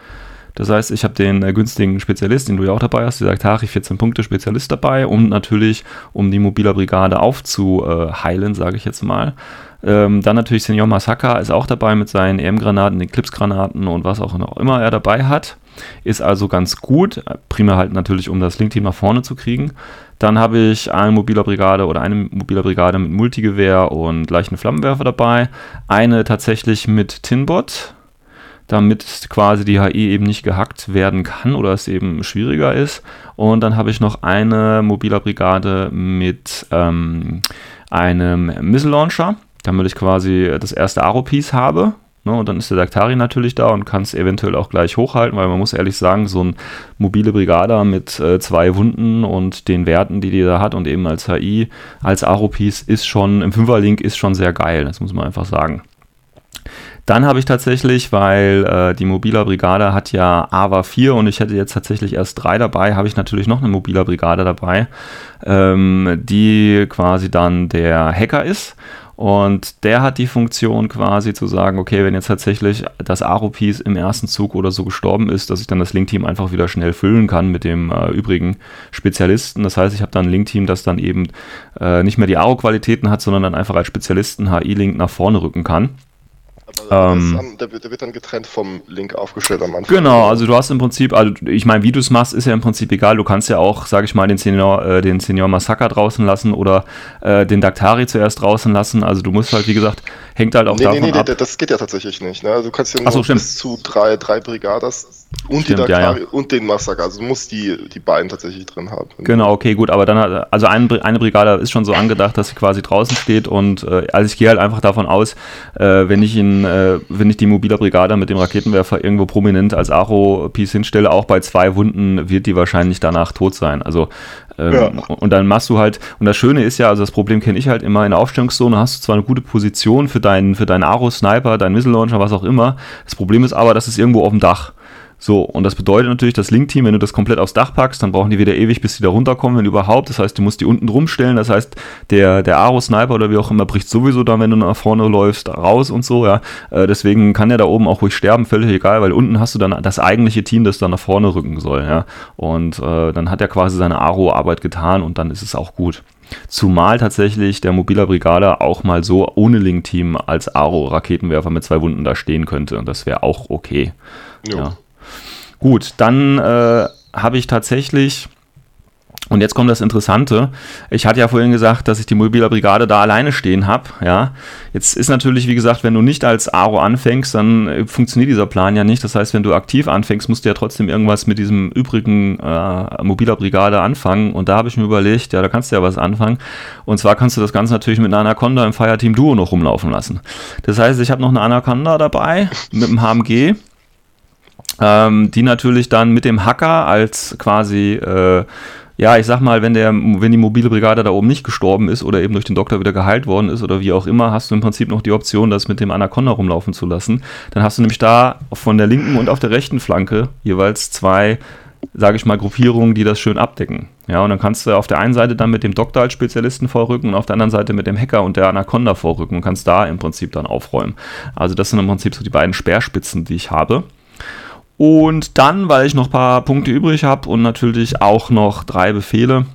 Das heißt, ich habe den äh, günstigen Spezialist, den du ja auch dabei hast, die Daktari 14 Punkte Spezialist dabei und natürlich, um die Mobiler Brigade aufzuheilen, sage ich jetzt mal. Ähm, dann natürlich Senior Masaka ist auch dabei mit seinen EM-Granaten, den Clips-Granaten und was auch immer er dabei hat. Ist also ganz gut. Primär halt natürlich, um das Link-Team nach vorne zu kriegen. Dann habe ich eine mobiler Brigade oder eine mobiler Brigade mit Multigewehr und leichten Flammenwerfer dabei. Eine tatsächlich mit Tinbot, damit quasi die HI eben nicht gehackt werden kann oder es eben schwieriger ist. Und dann habe ich noch eine mobiler Brigade mit ähm, einem Missile Launcher, damit ich quasi das erste Aro-Piece habe Ne, und dann ist der Daktari natürlich da und kann es eventuell auch gleich hochhalten, weil man muss ehrlich sagen, so ein mobile Brigada mit äh, zwei Wunden und den Werten, die die da hat und eben als HI, als Aro-Piece ist schon, im Fünferlink ist schon sehr geil, das muss man einfach sagen. Dann habe ich tatsächlich, weil äh, die Mobiler Brigade hat ja AVA 4 und ich hätte jetzt tatsächlich erst drei dabei, habe ich natürlich noch eine Mobiler Brigade dabei, ähm, die quasi dann der Hacker ist und der hat die Funktion quasi zu sagen, okay, wenn jetzt tatsächlich das Aro-Piece im ersten Zug oder so gestorben ist, dass ich dann das Link-Team einfach wieder schnell füllen kann mit dem äh, übrigen Spezialisten. Das heißt, ich habe dann ein Link-Team, das dann eben äh, nicht mehr die Aro-Qualitäten hat, sondern dann einfach als Spezialisten HI-Link nach vorne rücken kann. Ähm, der, wird dann getrennt vom Link aufgestellt am Anfang. Genau, also du hast im Prinzip, also ich meine, wie du es machst, ist ja im Prinzip egal. Du kannst ja auch, sage ich mal, den Senior, äh, den Senior Massaker draußen lassen oder äh, den Daktari zuerst draußen lassen. Also du musst halt, wie gesagt, hängt halt auch nee, davon nee, nee, ab. Nee, das geht ja tatsächlich nicht. Ne? Also du kannst ja nur so, bis zu drei, drei Brigadas und Stimmt, die Daktari ja, ja. und den Massaker. Also du musst die, die beiden tatsächlich drin haben. Genau, okay, gut. Aber dann hat, also ein, eine Brigade ist schon so angedacht, dass sie quasi draußen steht und äh, also ich gehe halt einfach davon aus, äh, wenn ich ihn, äh, wenn ich die mobiler Brigade mit dem Raketenwerfer irgendwo prominent als Aro-Piece hinstelle, auch bei zwei Wunden wird die wahrscheinlich danach tot sein. Also ähm, ja. und dann machst du halt, und das Schöne ist ja, also das Problem kenne ich halt immer, in der Aufstellungszone hast du zwar eine gute Position für deinen, für deinen Aro-Sniper, deinen Missile Launcher, was auch immer. Das Problem ist aber, das ist irgendwo auf dem Dach. So, und das bedeutet natürlich, das Link-Team, wenn du das komplett aufs Dach packst, dann brauchen die wieder ewig, bis die da runterkommen, wenn überhaupt. Das heißt, du musst die unten drum stellen. Das heißt, der, der Aro-Sniper oder wie auch immer bricht sowieso dann, wenn du nach vorne läufst, raus und so, ja. Äh, deswegen kann der da oben auch ruhig sterben, völlig egal, weil unten hast du dann das eigentliche Team, das dann nach vorne rücken soll, ja. Und äh, dann hat er quasi seine Aro-Arbeit getan und dann ist es auch gut. Zumal tatsächlich der Mobiler Brigade auch mal so ohne Link-Team als Aro-Raketenwerfer mit zwei Wunden da stehen könnte. Und das wäre auch okay. Jo. Ja. Gut, dann äh, habe ich tatsächlich und jetzt kommt das Interessante. Ich hatte ja vorhin gesagt, dass ich die Mobiler Brigade da alleine stehen habe. Ja, jetzt ist natürlich, wie gesagt, wenn du nicht als Aro anfängst, dann äh, funktioniert dieser Plan ja nicht. Das heißt, wenn du aktiv anfängst, musst du ja trotzdem irgendwas mit diesem übrigen äh, Mobiler Brigade anfangen. Und da habe ich mir überlegt, ja, da kannst du ja was anfangen. Und zwar kannst du das Ganze natürlich mit einer Anaconda im Fireteam Duo noch rumlaufen lassen. Das heißt, ich habe noch eine Anaconda dabei mit dem HMG ähm, die natürlich dann mit dem Hacker als quasi, äh, ja, ich sag mal, wenn, der, wenn die mobile Brigade da oben nicht gestorben ist oder eben durch den Doktor wieder geheilt worden ist oder wie auch immer, hast du im Prinzip noch die Option, das mit dem Anaconda rumlaufen zu lassen. Dann hast du nämlich da von der linken und auf der rechten Flanke jeweils zwei, sage ich mal, Gruppierungen, die das schön abdecken. Ja, und dann kannst du auf der einen Seite dann mit dem Doktor als Spezialisten vorrücken und auf der anderen Seite mit dem Hacker und der Anaconda vorrücken und kannst da im Prinzip dann aufräumen. Also das sind im Prinzip so die beiden Speerspitzen, die ich habe. Und dann, weil ich noch ein paar Punkte übrig habe und natürlich auch noch drei Befehle,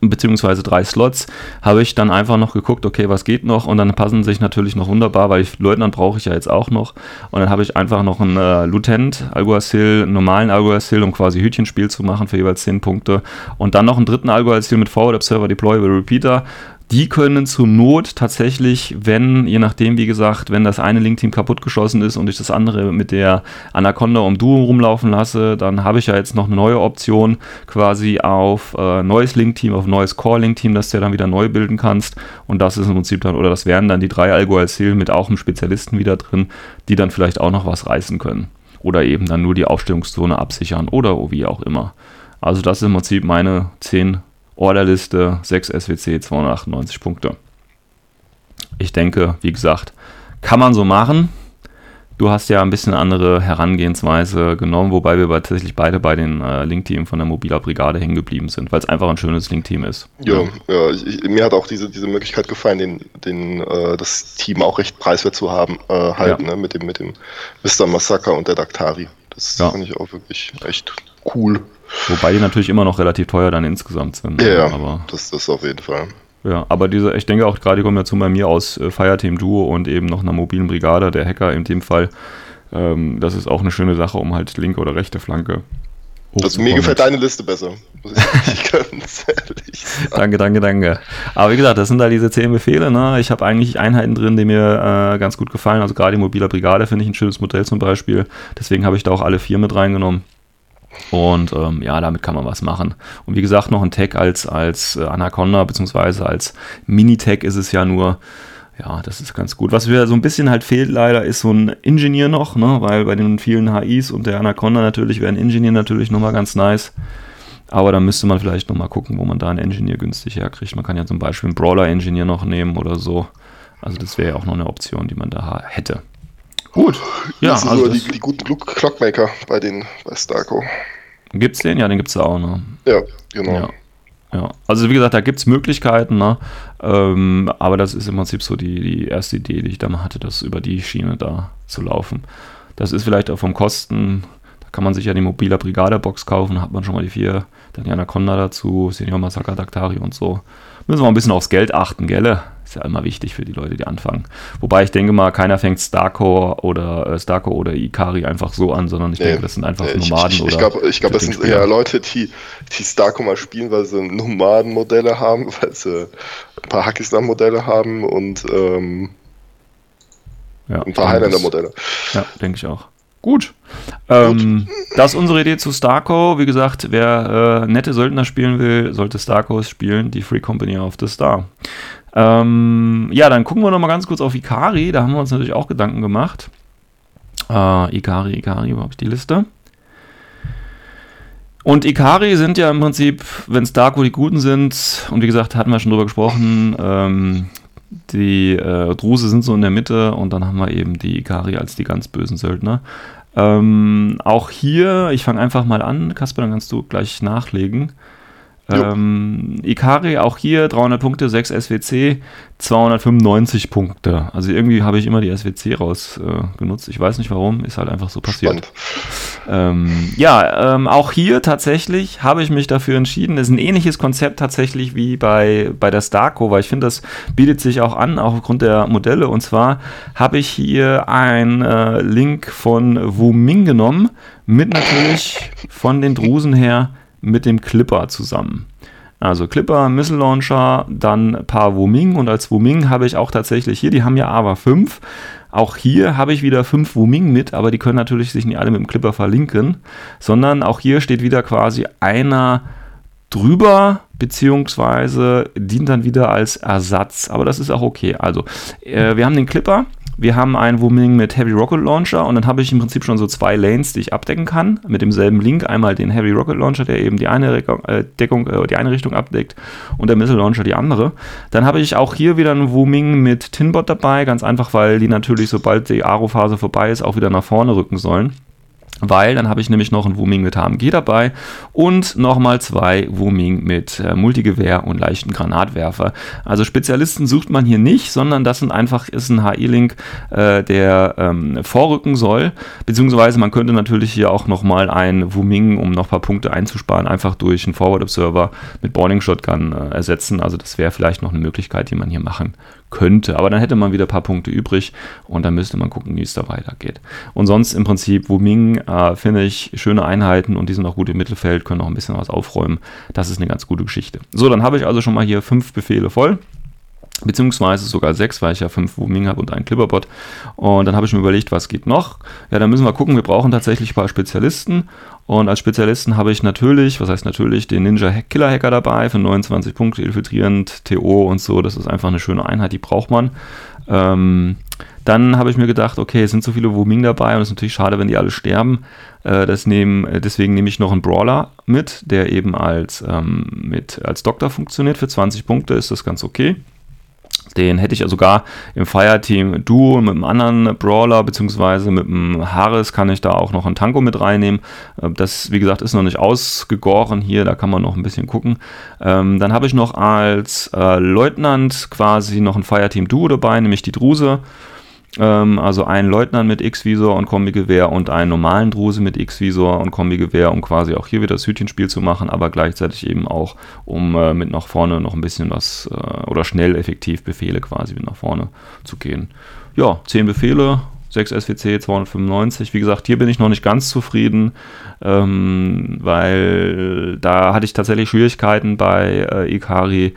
beziehungsweise drei Slots, habe ich dann einfach noch geguckt, okay, was geht noch? Und dann passen sich natürlich noch wunderbar, weil ich, Leutnant brauche ich ja jetzt auch noch. Und dann habe ich einfach noch einen äh, Lieutenant Alguacil, einen normalen Alguacil, um quasi Hütchenspiel zu machen für jeweils 10 Punkte. Und dann noch einen dritten Alguacil mit Forward Observer Deployable Repeater Die können zur Not tatsächlich, wenn, je nachdem, wie gesagt, wenn das eine Link-Team kaputtgeschossen ist und ich das andere mit der Anaconda um Duo rumlaufen lasse, dann habe ich ja jetzt noch eine neue Option quasi auf äh, neues Link-Team, auf neues Core-Link-Team, das du ja dann wieder neu bilden kannst. Und das ist im Prinzip dann, oder das wären dann die drei Algo Alcil mit auch einem Spezialisten wieder drin, die dann vielleicht auch noch was reißen können. Oder eben dann nur die Aufstellungszone absichern oder wie auch immer. Also das ist im Prinzip meine 10 Orderliste, 6 SWC, 298 Punkte. Ich denke, wie gesagt, kann man so machen. Du hast ja ein bisschen andere Herangehensweise genommen, wobei wir tatsächlich beide bei den äh, Link-Team von der Mobiler Brigade hängen geblieben sind, weil es einfach ein schönes Link-Team ist. Ja, ja ich, mir hat auch diese, diese Möglichkeit gefallen, den, den, äh, das Team auch recht preiswert zu haben, äh, halt, ja. ne, mit dem, mit dem Mr. Massaker und der Daktari. Das ja. fand ich auch wirklich echt cool. Wobei die natürlich immer noch relativ teuer dann insgesamt sind. Ne? Ja, aber das ist auf jeden Fall. Ja, aber diese, ich denke auch gerade die Kombination bei mir aus äh, Fireteam Duo und eben noch einer mobilen Brigade, der Hacker in dem Fall, ähm, das ist auch eine schöne Sache, um halt linke oder rechte Flanke also mir gefällt deine Liste besser, muss ich ganz ehrlich sagen. Danke, danke, danke. Aber wie gesagt, das sind da diese zehn Befehle. Ne? Ich habe eigentlich Einheiten drin, die mir äh, ganz gut gefallen. Also gerade die mobiler Brigade finde ich ein schönes Modell zum Beispiel. Deswegen habe ich da auch alle vier mit reingenommen. Und ähm, ja, damit kann man was machen. Und wie gesagt, noch ein Tag als, als äh, Anaconda, beziehungsweise als Mini-Tag ist es ja nur. Ja, das ist ganz gut. Was mir so ein bisschen halt fehlt leider, ist so ein Ingenieur noch, ne? weil bei den vielen HIs und der Anaconda natürlich wäre ein Ingenieur natürlich nochmal ganz nice. Aber da müsste man vielleicht nochmal gucken, wo man da einen Engineer günstig herkriegt. Man kann ja zum Beispiel einen Brawler-Engineer noch nehmen oder so. Also das wäre ja auch noch eine Option, die man da hätte. Gut. Ja, das sind also die, die, guten Clockmaker bei den bei Starco. Gibt's den? Ja, den gibt's ja auch, ne? Ja, genau. Ja. ja. Also wie gesagt, da gibt es Möglichkeiten, ne? Ähm, aber das ist im Prinzip so die, die erste Idee, die ich da mal hatte, das über die Schiene da zu laufen. Das ist vielleicht auch vom Kosten, da kann man sich ja die mobile Brigade-Box kaufen, hat man schon mal die vier, dann die Anaconda dazu, Senior Masaka Daktari und so. Müssen wir ein bisschen aufs Geld achten, gell? Ist ja immer wichtig für die Leute, die anfangen. Wobei ich denke mal, keiner fängt Starcore oder äh, Starco oder Ikari einfach so an, sondern ich nee, denke, das sind einfach nee, Nomaden. Ich, ich, ich glaube, glaub, das sind eher Leute, die, die Starco mal spielen, weil sie Nomaden-Modelle haben, weil sie ein paar Hackistan-Modelle haben und ähm, ja, ein paar Highlander-Modelle. Ja, denke ich auch. Gut. Ähm, das ist unsere Idee zu Starco. Wie gesagt, wer äh, nette Söldner spielen will, sollte Starco spielen, die Free Company of the Star. Ähm, ja, dann gucken wir noch mal ganz kurz auf Ikari. Da haben wir uns natürlich auch Gedanken gemacht. Äh, Ikari, Ikari, wo habe ich die Liste? Und Ikari sind ja im Prinzip, wenn Starco die Guten sind, und wie gesagt, hatten wir schon drüber gesprochen, ähm, die äh, Druse sind so in der Mitte und dann haben wir eben die Ikari als die ganz bösen Söldner. Ähm, auch hier, ich fange einfach mal an, Kasper, dann kannst du gleich nachlegen. Ähm, Ikari auch hier 300 Punkte, 6 SWC, 295 Punkte. Also irgendwie habe ich immer die SWC rausgenutzt. Äh, ich weiß nicht warum, ist halt einfach so passiert. Ähm, ja, ähm, auch hier tatsächlich habe ich mich dafür entschieden. Das ist ein ähnliches Konzept tatsächlich wie bei, bei der Starco, weil ich finde, das bietet sich auch an, auch aufgrund der Modelle. Und zwar habe ich hier einen äh, Link von Wuming genommen, mit natürlich von den Drusen her mit dem Clipper zusammen. Also Clipper, Missile Launcher, dann ein paar Wuming und als Wuming habe ich auch tatsächlich hier, die haben ja aber 5. Auch hier habe ich wieder 5 Wuming mit, aber die können natürlich sich nicht alle mit dem Clipper verlinken, sondern auch hier steht wieder quasi einer drüber, beziehungsweise dient dann wieder als Ersatz. Aber das ist auch okay. Also, äh, wir haben den Clipper, wir haben einen Wuming mit Heavy Rocket Launcher und dann habe ich im Prinzip schon so zwei Lanes, die ich abdecken kann, mit demselben Link. Einmal den Heavy Rocket Launcher, der eben die eine, äh, Deckung, äh, die eine Richtung abdeckt und der Missile Launcher die andere. Dann habe ich auch hier wieder einen Wuming mit Tinbot dabei, ganz einfach, weil die natürlich, sobald die Aro-Phase vorbei ist, auch wieder nach vorne rücken sollen weil dann habe ich nämlich noch ein Wuming mit HMG dabei und nochmal zwei Wuming mit äh, Multigewehr und leichten Granatwerfer. Also Spezialisten sucht man hier nicht, sondern das sind einfach ist ein HI-Link, äh, der ähm, vorrücken soll, beziehungsweise man könnte natürlich hier auch nochmal ein Wuming, um noch ein paar Punkte einzusparen, einfach durch einen Forward Observer mit Boarding Shotgun äh, ersetzen. Also das wäre vielleicht noch eine Möglichkeit, die man hier machen könnte. Aber dann hätte man wieder ein paar Punkte übrig und dann müsste man gucken, wie es da weitergeht. Und sonst im Prinzip Wuming äh, finde ich schöne Einheiten und die sind auch gut im Mittelfeld, können auch ein bisschen was aufräumen. Das ist eine ganz gute Geschichte. So, dann habe ich also schon mal hier fünf Befehle voll. Beziehungsweise sogar sechs, weil ich ja fünf Wuming habe und einen Clipperbot. Und dann habe ich mir überlegt, was geht noch? Ja, dann müssen wir gucken, wir brauchen tatsächlich ein paar Spezialisten. Und als Spezialisten habe ich natürlich, was heißt natürlich, den Ninja Killer Hacker dabei für 29 Punkte, infiltrierend, TO und so. Das ist einfach eine schöne Einheit, die braucht man. Ähm, dann habe ich mir gedacht, okay, es sind so viele Wuming dabei und es ist natürlich schade, wenn die alle sterben. Äh, nehm, deswegen nehme ich noch einen Brawler mit, der eben als, ähm, mit, als Doktor funktioniert. Für 20 Punkte ist das ganz okay. Den hätte ich ja sogar im Fireteam Duo mit einem anderen Brawler, beziehungsweise mit dem Harris kann ich da auch noch einen Tango mit reinnehmen. Äh, das, wie gesagt, ist noch nicht ausgegoren hier, da kann man noch ein bisschen gucken. Ähm, dann habe ich noch als äh, Leutnant quasi noch ein Fireteam Duo dabei, nämlich die Druse. Ähm, also einen Leutnant mit X-Visor und Kombigewehr und einen normalen Druse mit X-Visor und Kombigewehr, um quasi auch hier wieder das Hütchenspiel zu machen, aber gleichzeitig eben auch, um äh, mit nach vorne noch ein bisschen was äh, oder schnell effektiv Befehle quasi mit nach vorne zu gehen. Ja, 10 Befehle, 6 SWC 295. Wie gesagt, hier bin ich noch nicht ganz zufrieden, ähm, weil da hatte ich tatsächlich Schwierigkeiten bei äh, Ikari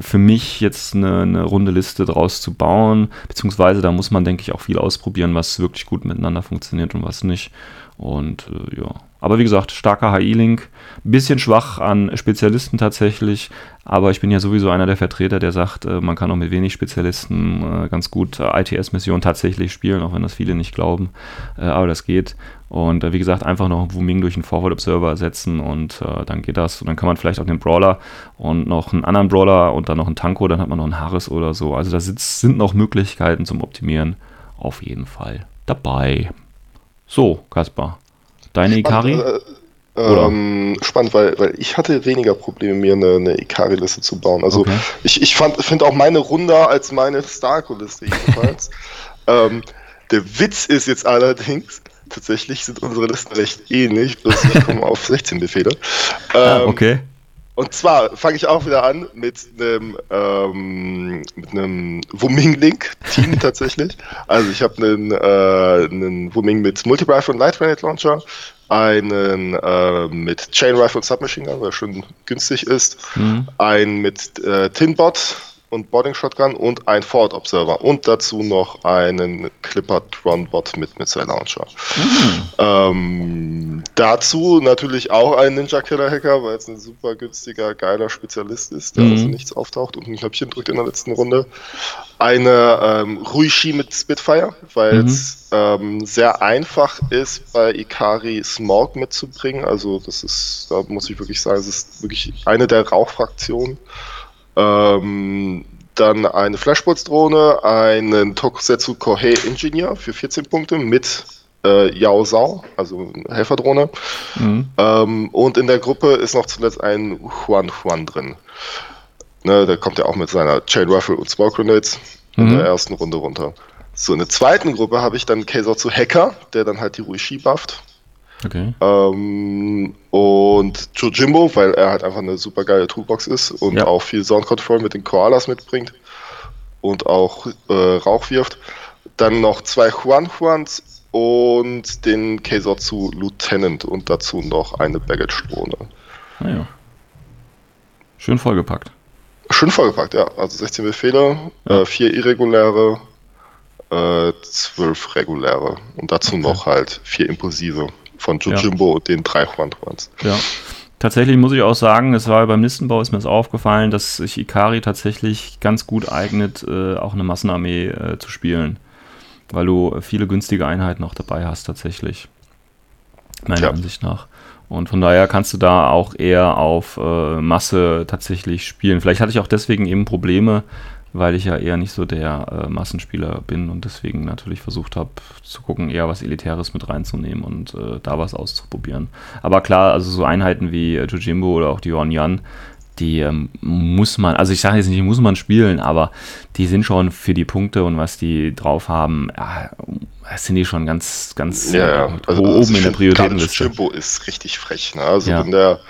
für mich jetzt eine, eine, runde Liste draus zu bauen, beziehungsweise da muss man, denke ich, auch viel ausprobieren, was wirklich gut miteinander funktioniert und was nicht. Und äh, ja, aber wie gesagt, starker HI-Link, bisschen schwach an Spezialisten tatsächlich, aber ich bin ja sowieso einer der Vertreter, der sagt, äh, man kann auch mit wenig Spezialisten äh, ganz gut äh, ITS-Missionen tatsächlich spielen, auch wenn das viele nicht glauben, aber das geht. Und wie gesagt, einfach noch Wuming durch einen Forward Observer ersetzen und dann geht das. Und dann kann man vielleicht auch den Brawler und noch einen anderen Brawler und dann noch einen Tanko, dann hat man noch einen Harris oder so. Also da sind noch Möglichkeiten zum Optimieren auf jeden Fall dabei. So, Kaspar, Deine Ikari? Äh, ähm, spannend, weil, weil ich hatte weniger Probleme, mir eine, eine Ikari-Liste zu bauen. Also okay. ich, ich finde auch meine runder als meine Starko-Liste jedenfalls. ähm, der Witz ist jetzt allerdings, tatsächlich sind unsere Listen recht ähnlich, bloß ich komme auf 16 Befehle. Ah, ähm, ah, okay. Und zwar fange ich auch wieder an mit einem ähm, mit einem Wuming-Link-Team tatsächlich. Also ich habe einen, äh, einen Wuming mit Multi-Rifle und Light Grenade Launcher, einen äh, mit Chain Rifle und Submachine Gun, der schon günstig ist, mhm. einen mit äh, Tinbot und Boarding Shotgun und ein Forward Observer und dazu noch einen Clipper Tron Bot mit Missile Launcher. Mhm. Ähm, dazu natürlich auch ein Ninja Killer Hacker, weil es ein super günstiger, geiler Spezialist ist, der mhm. also nichts auftaucht und ein Knöpfchen drückt in der letzten Runde. Eine ähm, Ruishi mit Spitfire, weil mhm. es ähm, sehr einfach ist, bei Ikari Smog mitzubringen. Also das ist, da muss ich wirklich sagen, es ist wirklich eine der Rauchfraktionen. Ähm, dann eine Flashbolts-Drohne, einen Tokusetsu Kohei Engineer für 14 Punkte mit äh, Yao Sao, also Helferdrohne. Mhm. Ähm, und in der Gruppe ist noch zuletzt ein Juan Juan drin. Ne, der kommt ja auch mit seiner Chain Rifle und Smoke Grenades mhm. in der ersten Runde runter. So, in der zweiten Gruppe habe ich dann Keisetsu Hacker, der dann halt die Ruishi bufft. Okay. Ähm, und Jojimbo, weil er halt einfach eine super geile Toolbox ist und ja. auch viel Sound Control mit den Koalas mitbringt und auch äh, Rauch wirft. Dann noch zwei Juan Juans und den Keisotsu Lieutenant und dazu noch eine Baggage-Drohne. Naja. Ah Schön vollgepackt. Schön vollgepackt, ja. Also 16 Befehle, ja. äh, 4 irreguläre, äh, 12 reguläre und dazu okay. noch halt 4 impulsive von Jojimbo ja. und den drei Juan-Juans. Ja. Tatsächlich muss ich auch sagen, es war beim Listenbau ist mir das aufgefallen, dass sich Ikari tatsächlich ganz gut eignet, äh, auch eine Massenarmee äh, zu spielen. Weil du viele günstige Einheiten auch dabei hast, tatsächlich. Meiner ja. Ansicht nach. Und von daher kannst du da auch eher auf äh, Masse tatsächlich spielen. Vielleicht hatte ich auch deswegen eben Probleme, weil ich ja eher nicht so der äh, Massenspieler bin und deswegen natürlich versucht habe zu gucken, eher was Elitäres mit reinzunehmen und äh, da was auszuprobieren. Aber klar, also so Einheiten wie äh, Jojimbo oder auch die Yuan Yan, die ähm, muss man, also ich sage jetzt nicht, muss man spielen, aber die sind schon für die Punkte und was die drauf haben, ja, sind die schon ganz, ganz ja, ja. Also, oben also in der Prioritätenliste. Jojimbo ist richtig frech, ne? Also wenn der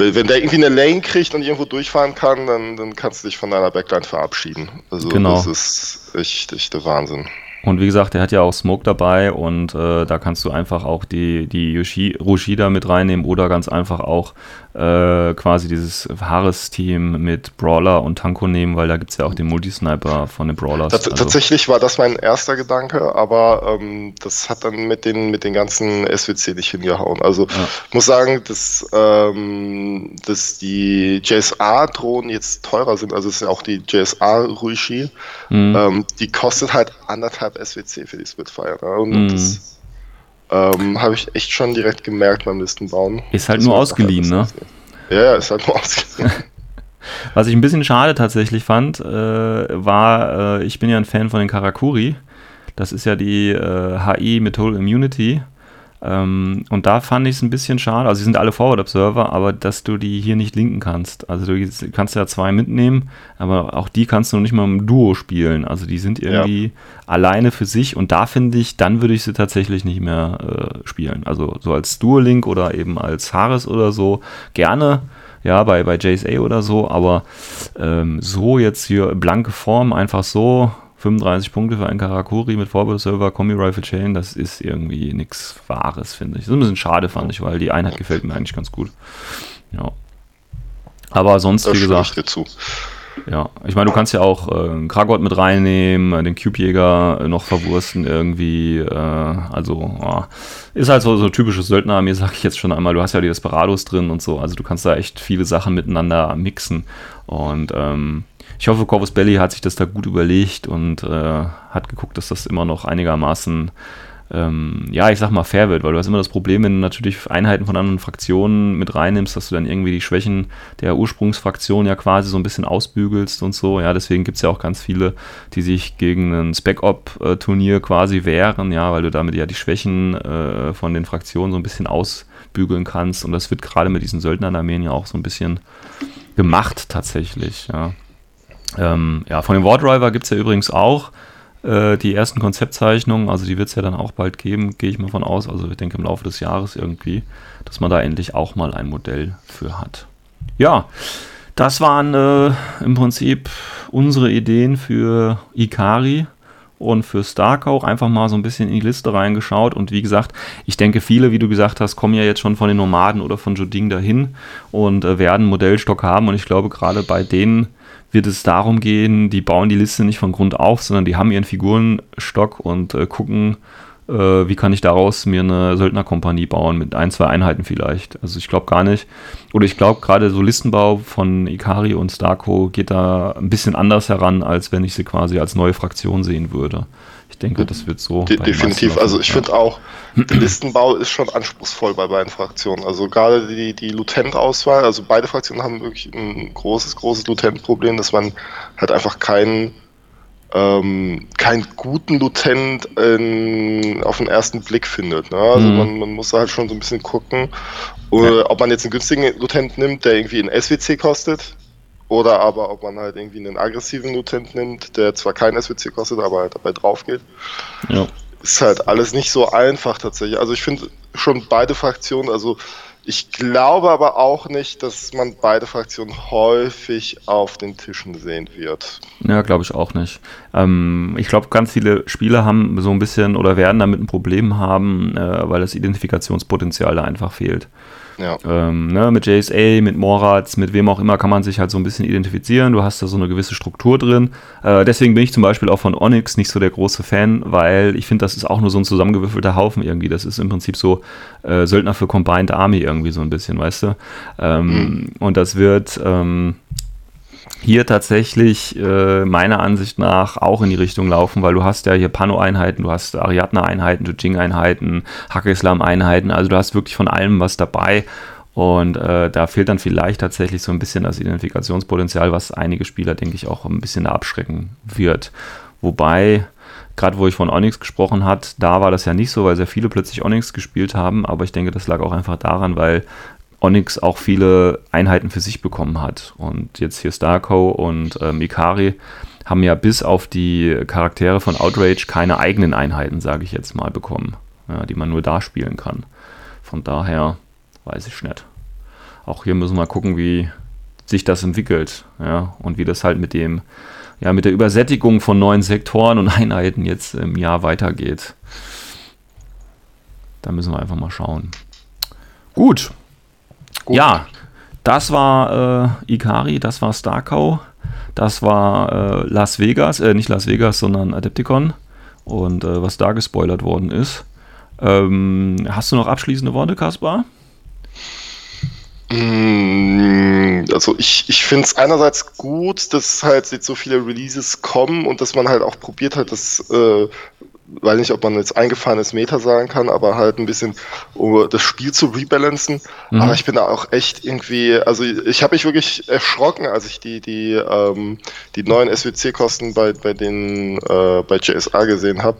wenn der irgendwie eine Lane kriegt und irgendwo durchfahren kann, dann, dann kannst du dich von deiner Backline verabschieden. Also genau. das ist echt, echt der Wahnsinn. Und wie gesagt, der hat ja auch Smoke dabei und äh, da kannst du einfach auch die, die Yoshi, Rushida mit reinnehmen oder ganz einfach auch äh, quasi dieses Haares-Team mit Brawler und Tanko nehmen, weil da gibt es ja auch den Multisniper von den Brawlers. Tats also. Tatsächlich war das mein erster Gedanke, aber ähm, das hat dann mit den, mit den ganzen SWC nicht hingehauen. Also ja. ich muss sagen, dass, ähm, dass die JSA-Drohnen jetzt teurer sind, also es ist ja auch die JSA-Ruishi, mhm. ähm, die kostet halt anderthalb SWC für die Spitfire. Ne? Und mhm. das ähm, Habe ich echt schon direkt gemerkt beim Listenbauen. Ist halt nur ausgeliehen, ne? Ja, ist halt nur ausgeliehen. Was ich ein bisschen schade tatsächlich fand, äh, war, äh, ich bin ja ein Fan von den Karakuri. Das ist ja die äh, HI mit Whole Immunity. Ähm, und da fand ich es ein bisschen schade. Also, sie sind alle Forward-Observer, aber dass du die hier nicht linken kannst. Also, du kannst ja zwei mitnehmen, aber auch die kannst du noch nicht mal im Duo spielen. Also, die sind irgendwie ja. alleine für sich und da finde ich, dann würde ich sie tatsächlich nicht mehr äh, spielen. Also, so als Duo-Link oder eben als Haares oder so gerne. Ja, bei, bei JSA oder so, aber ähm, so jetzt hier blanke Form, einfach so, 35 Punkte für einen Karakuri mit Vorbildsserver, Kombi Rifle Chain, das ist irgendwie nichts Wahres, finde ich. Das ist ein bisschen schade, fand ich, weil die Einheit gefällt mir eigentlich ganz gut. Ja. Aber sonst, das wie gesagt. Zu. Ja, ich meine, du kannst ja auch äh, Kragot mit reinnehmen, äh, den Cube-Jäger noch verwursten irgendwie. Äh, also, oh, ist halt so, so typisches Söldner-Armee, sag ich jetzt schon einmal. Du hast ja die Desperados drin und so. Also, du kannst da echt viele Sachen miteinander mixen. Und ähm, ich hoffe, Corvus Belly hat sich das da gut überlegt und äh, hat geguckt, dass das immer noch einigermaßen, ähm, ja, ich sag mal, fair wird, weil du hast immer das Problem, wenn du natürlich Einheiten von anderen Fraktionen mit reinnimmst, dass du dann irgendwie die Schwächen der Ursprungsfraktion ja quasi so ein bisschen ausbügelst und so. Ja, deswegen gibt es ja auch ganz viele, die sich gegen ein Spec-Op-Turnier quasi wehren, ja, weil du damit ja die Schwächen äh, von den Fraktionen so ein bisschen ausbügeln kannst. Und das wird gerade mit diesen Söldnerarmeen ja auch so ein bisschen gemacht tatsächlich, ja. Ähm, ja, von dem Wardriver gibt es ja übrigens auch äh, die ersten Konzeptzeichnungen, also die wird es ja dann auch bald geben, gehe ich mal von aus, also ich denke im Laufe des Jahres irgendwie, dass man da endlich auch mal ein Modell für hat. Ja, das waren äh, im Prinzip unsere Ideen für Ikari und für Stark auch einfach mal so ein bisschen in die Liste reingeschaut. Und wie gesagt, ich denke, viele, wie du gesagt hast, kommen ja jetzt schon von den Nomaden oder von Joding dahin und äh, werden Modellstock haben. Und ich glaube, gerade bei denen wird es darum gehen, die bauen die Liste nicht von Grund auf, sondern die haben ihren Figurenstock und äh, gucken, äh, wie kann ich daraus mir eine Söldnerkompanie bauen mit ein, zwei Einheiten vielleicht. Also ich glaube gar nicht. Oder ich glaube gerade so Listenbau von Ikari und Starco geht da ein bisschen anders heran, als wenn ich sie quasi als neue Fraktion sehen würde denke, das wird so. De definitiv. Also ich finde auch, der Listenbau ist schon anspruchsvoll bei beiden Fraktionen. Also gerade die, die Lutent-Auswahl, also beide Fraktionen haben wirklich ein großes, großes Lutent-Problem, dass man halt einfach keinen ähm, keinen guten Lutent in, auf den ersten Blick findet. Ne? Also mhm. man, man muss halt schon so ein bisschen gucken, ja. ob man jetzt einen günstigen Lutent nimmt, der irgendwie ein SWC kostet, oder aber ob man halt irgendwie einen aggressiven Lutent nimmt, der zwar kein SWC kostet, aber halt dabei drauf geht. Ja. Ist halt alles nicht so einfach tatsächlich. Also ich finde schon beide Fraktionen, also ich glaube aber auch nicht, dass man beide Fraktionen häufig auf den Tischen sehen wird. Ja, glaube ich auch nicht. Ähm, ich glaube, ganz viele Spieler haben so ein bisschen oder werden damit ein Problem haben, äh, weil das Identifikationspotenzial da einfach fehlt. Ja. Ähm, ne, mit JSA, mit Moratz, mit wem auch immer kann man sich halt so ein bisschen identifizieren. Du hast da so eine gewisse Struktur drin. Äh, deswegen bin ich zum Beispiel auch von Onyx nicht so der große Fan, weil ich finde, das ist auch nur so ein zusammengewürfelter Haufen irgendwie. Das ist im Prinzip so äh, Söldner für Combined Army irgendwie so ein bisschen, weißt du? Ähm, mhm. Und das wird. Ähm, hier tatsächlich äh, meiner Ansicht nach auch in die Richtung laufen, weil du hast ja hier Pano-Einheiten, du hast Ariadne-Einheiten, Jujing-Einheiten, Hack-Islam-Einheiten, also du hast wirklich von allem was dabei. Und äh, da fehlt dann vielleicht tatsächlich so ein bisschen das Identifikationspotenzial, was einige Spieler, denke ich, auch ein bisschen abschrecken wird. Wobei, gerade wo ich von Onyx gesprochen hat, da war das ja nicht so, weil sehr viele plötzlich Onyx gespielt haben, aber ich denke, das lag auch einfach daran, weil Onyx auch viele Einheiten für sich bekommen hat. Und jetzt hier Starco und ähm, Ikari haben ja bis auf die Charaktere von Outrage keine eigenen Einheiten, sage ich jetzt mal, bekommen, ja, die man nur da spielen kann. Von daher weiß ich nicht. Auch hier müssen wir gucken, wie sich das entwickelt, ja, und wie das halt mit dem ja, mit der Übersättigung von neuen Sektoren und Einheiten jetzt im Jahr weitergeht. Da müssen wir einfach mal schauen. Gut. Gut. Ja, das war äh, Ikari, das war Starcow, das war äh, Las Vegas, äh, nicht Las Vegas, sondern Adepticon und äh, was da gespoilert worden ist. Ähm, hast du noch abschließende Worte, Kaspar? Mm, also ich, ich finde es einerseits gut, dass halt jetzt so viele Releases kommen und dass man halt auch probiert hat, das, äh, weiß nicht, ob man jetzt eingefahrenes Meta sagen kann, aber halt ein bisschen um das Spiel zu rebalancen. Mhm. Aber ich bin da auch echt irgendwie, also ich habe mich wirklich erschrocken, als ich die, die, ähm, die neuen SWC-Kosten bei, bei den äh, bei JSA gesehen habe.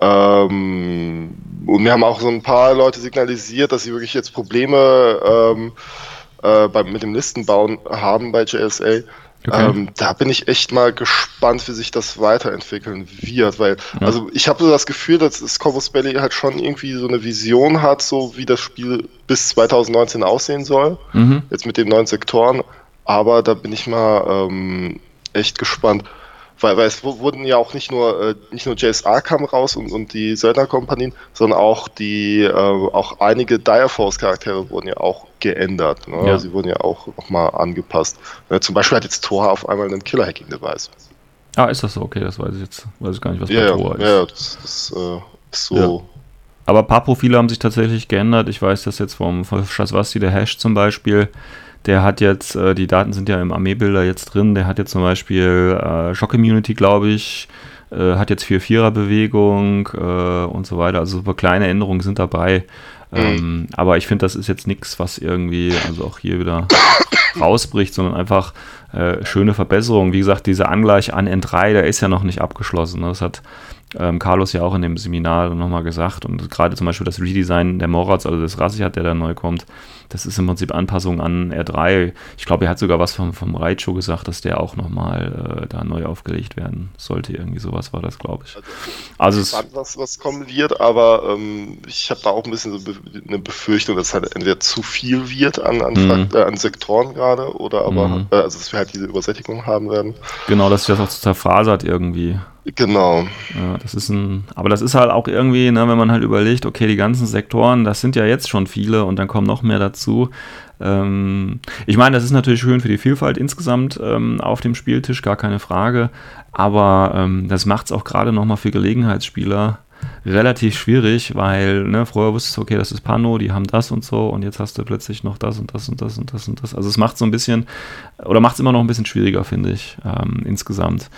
Ähm, und mir haben auch so ein paar Leute signalisiert, dass sie wirklich jetzt Probleme ähm, äh, bei, mit dem Listenbauen haben bei JSA. Okay. Ähm, da bin ich echt mal gespannt, wie sich das weiterentwickeln wird, weil, ja. also ich habe so das Gefühl, dass das Corvus Belly halt schon irgendwie so eine Vision hat, so wie das Spiel bis 2019 aussehen soll, mhm. jetzt mit den neuen Sektoren, aber da bin ich mal ähm, echt gespannt weil, weil es wurden ja auch nicht nur äh, nicht nur JSA kam raus und, und die Söldnerkompanien, sondern auch die äh, auch einige Dire Force Charaktere wurden ja auch geändert. Ne? Ja. Sie wurden ja auch nochmal angepasst. Ne? Zum Beispiel hat jetzt Thor auf einmal einen Killer Hacking Device. Ah, ist das so? Okay, das weiß ich jetzt. Weiß ich gar nicht, was ja, bei Thor ist. Ja, das, das äh, ist so. Ja. Aber ein paar Profile haben sich tatsächlich geändert. Ich weiß das jetzt vom, vom Schaswasti, der Hash zum Beispiel der hat jetzt, äh, die Daten sind ja im Armeebilder jetzt drin, der hat jetzt zum Beispiel äh, Shock Immunity, glaube ich, äh, hat jetzt 4-4er-Bewegung äh, und so weiter. Also super kleine Änderungen sind dabei. Mhm. Ähm, aber ich finde, das ist jetzt nichts, was irgendwie, also auch hier wieder rausbricht, sondern einfach äh, schöne Verbesserungen. Wie gesagt, dieser Angleich an N3, der ist ja noch nicht abgeschlossen. Ne? Das hat ähm, Carlos ja auch in dem Seminar nochmal gesagt. Und gerade zum Beispiel das Redesign der Morats, also das Rassichat, der da neu kommt, das ist im Prinzip Anpassung an R3. Ich glaube, er hat sogar was vom, vom Raicho gesagt, dass der auch nochmal äh, da neu aufgelegt werden sollte. Irgendwie sowas war das, glaube ich. Also, also es was, was kommen wird, aber ähm, ich habe da auch ein bisschen so eine Befürchtung, dass halt entweder zu viel wird an, an, mhm. äh, an Sektoren gerade oder aber, mhm. äh, also dass wir halt diese Übersättigung haben werden. Genau, dass sich das auch zerfasert irgendwie. Genau. Ja, das ist ein, aber das ist halt auch irgendwie, ne, wenn man halt überlegt, okay, die ganzen Sektoren, das sind ja jetzt schon viele und dann kommen noch mehr dazu. Ähm, ich meine, das ist natürlich schön für die Vielfalt insgesamt ähm, auf dem Spieltisch, gar keine Frage. Aber ähm, das macht es auch gerade nochmal für Gelegenheitsspieler relativ schwierig, weil ne, vorher wusstest du, okay, das ist Pano, die haben das und so und jetzt hast du plötzlich noch das und das und das und das und das. Also es macht so ein bisschen, oder macht es immer noch ein bisschen schwieriger, finde ich, ähm, insgesamt.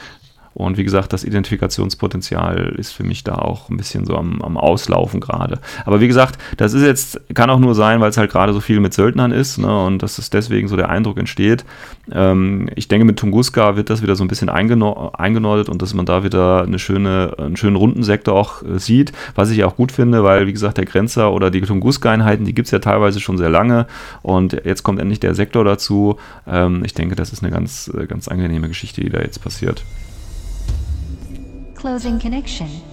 Und wie gesagt, das Identifikationspotenzial ist für mich da auch ein bisschen so am, am Auslaufen gerade. Aber wie gesagt, das ist jetzt, kann auch nur sein, weil es halt gerade so viel mit Söldnern ist ne, und dass es deswegen so der Eindruck entsteht. Ähm, ich denke, mit Tunguska wird das wieder so ein bisschen eingenor eingenordet und dass man da wieder eine schöne, einen schönen Rundensektor auch äh, sieht, was ich auch gut finde, weil wie gesagt, der Grenzer oder die Tunguska-Einheiten, die gibt es ja teilweise schon sehr lange und jetzt kommt endlich der Sektor dazu. Ähm, ich denke, das ist eine ganz, äh, ganz angenehme Geschichte, die da jetzt passiert. Closing connection.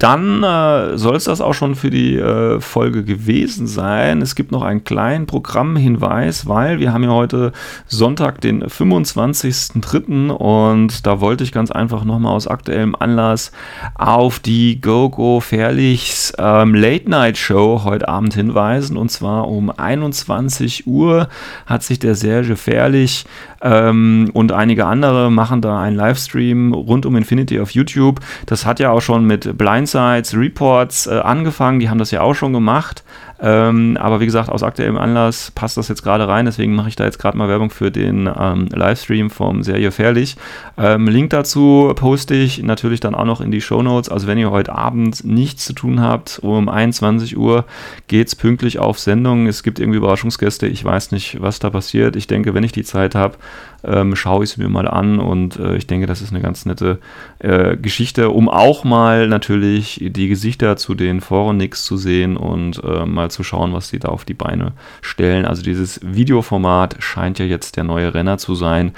Dann äh, soll es das auch schon für die äh, Folge gewesen sein. Es gibt noch einen kleinen Programmhinweis, weil wir haben ja heute Sonntag, den 25.03. und da wollte ich ganz einfach nochmal aus aktuellem Anlass auf die GoGo Fairlichs ähm, Late Night Show heute Abend hinweisen. Und zwar um 21 Uhr hat sich der Serge Fairlich ähm, und einige andere machen da einen Livestream rund um Infinity auf YouTube. Das hat ja auch schon mit Blindsides, Reports äh, angefangen, die haben das ja auch schon gemacht. Ähm, aber wie gesagt, aus aktuellem Anlass passt das jetzt gerade rein, deswegen mache ich da jetzt gerade mal Werbung für den ähm, Livestream vom Serie Fährlich. Ähm, Link dazu poste ich natürlich dann auch noch in die Show Notes. Also wenn ihr heute Abend nichts zu tun habt, um 21 Uhr geht es pünktlich auf Sendung. Es gibt irgendwie Überraschungsgäste, ich weiß nicht, was da passiert. Ich denke, wenn ich die Zeit habe, ähm, schaue ich es mir mal an und äh, ich denke, das ist eine ganz nette äh, Geschichte, um auch mal natürlich die Gesichter zu den Forenix zu sehen und äh, mal zu schauen, was sie da auf die Beine stellen. Also dieses Videoformat scheint ja jetzt der neue Renner zu sein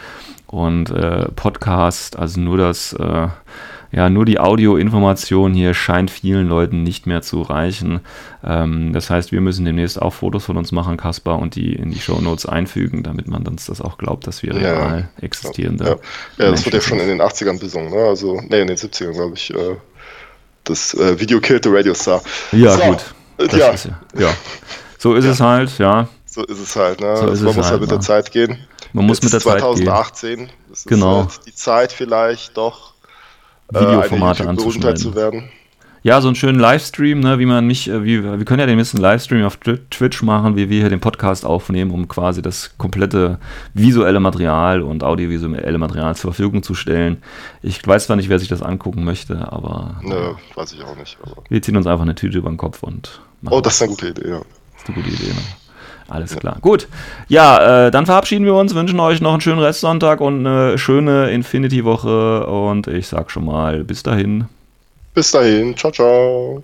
und äh, Podcast, also nur das äh, ja, nur die Audioinformation hier scheint vielen Leuten nicht mehr zu reichen. Ähm, das heißt, wir müssen demnächst auch Fotos von uns machen, Kaspar, und die in die Shownotes einfügen, damit man uns das auch glaubt, dass wir Ja, real existierende. Ja, ja das wurde ja schon in den 80ern besungen, ne? Also, ne, in den 70ern, glaube ich. Äh, das äh, Video Killed the Radio Star. Ja, So, gut. äh, Das ja, ist ja, ja. So ist es halt, ja. so ist es halt, ne? So also man es muss halt, halt mit der ne? Zeit gehen. Man muss mit Jetzt der Zeit gehen. 2018, das ist Genau. halt die Zeit vielleicht doch, Videoformate eine YouTube-Berühmtheit anzuschneiden. Ja, so einen schönen Livestream, ne, wie man mich, äh, wie, wir können ja demnächst einen Livestream auf Twi- Twitch machen, wie wir hier den Podcast aufnehmen, um quasi das komplette visuelle Material und audiovisuelle Material zur Verfügung zu stellen. Ich weiß zwar nicht, wer sich das angucken möchte, aber Ne, weiß ich auch nicht. Wir ziehen uns einfach eine Tüte über den Kopf und machen oh, das ist eine gute Idee, ja. Das ist eine gute Idee. Ne? Alles klar. Gut. Ja, äh, dann verabschieden wir uns, wünschen euch noch einen schönen Restsonntag und eine schöne Infinity-Woche und ich sag schon mal, bis dahin. Bis dahin, ciao, ciao.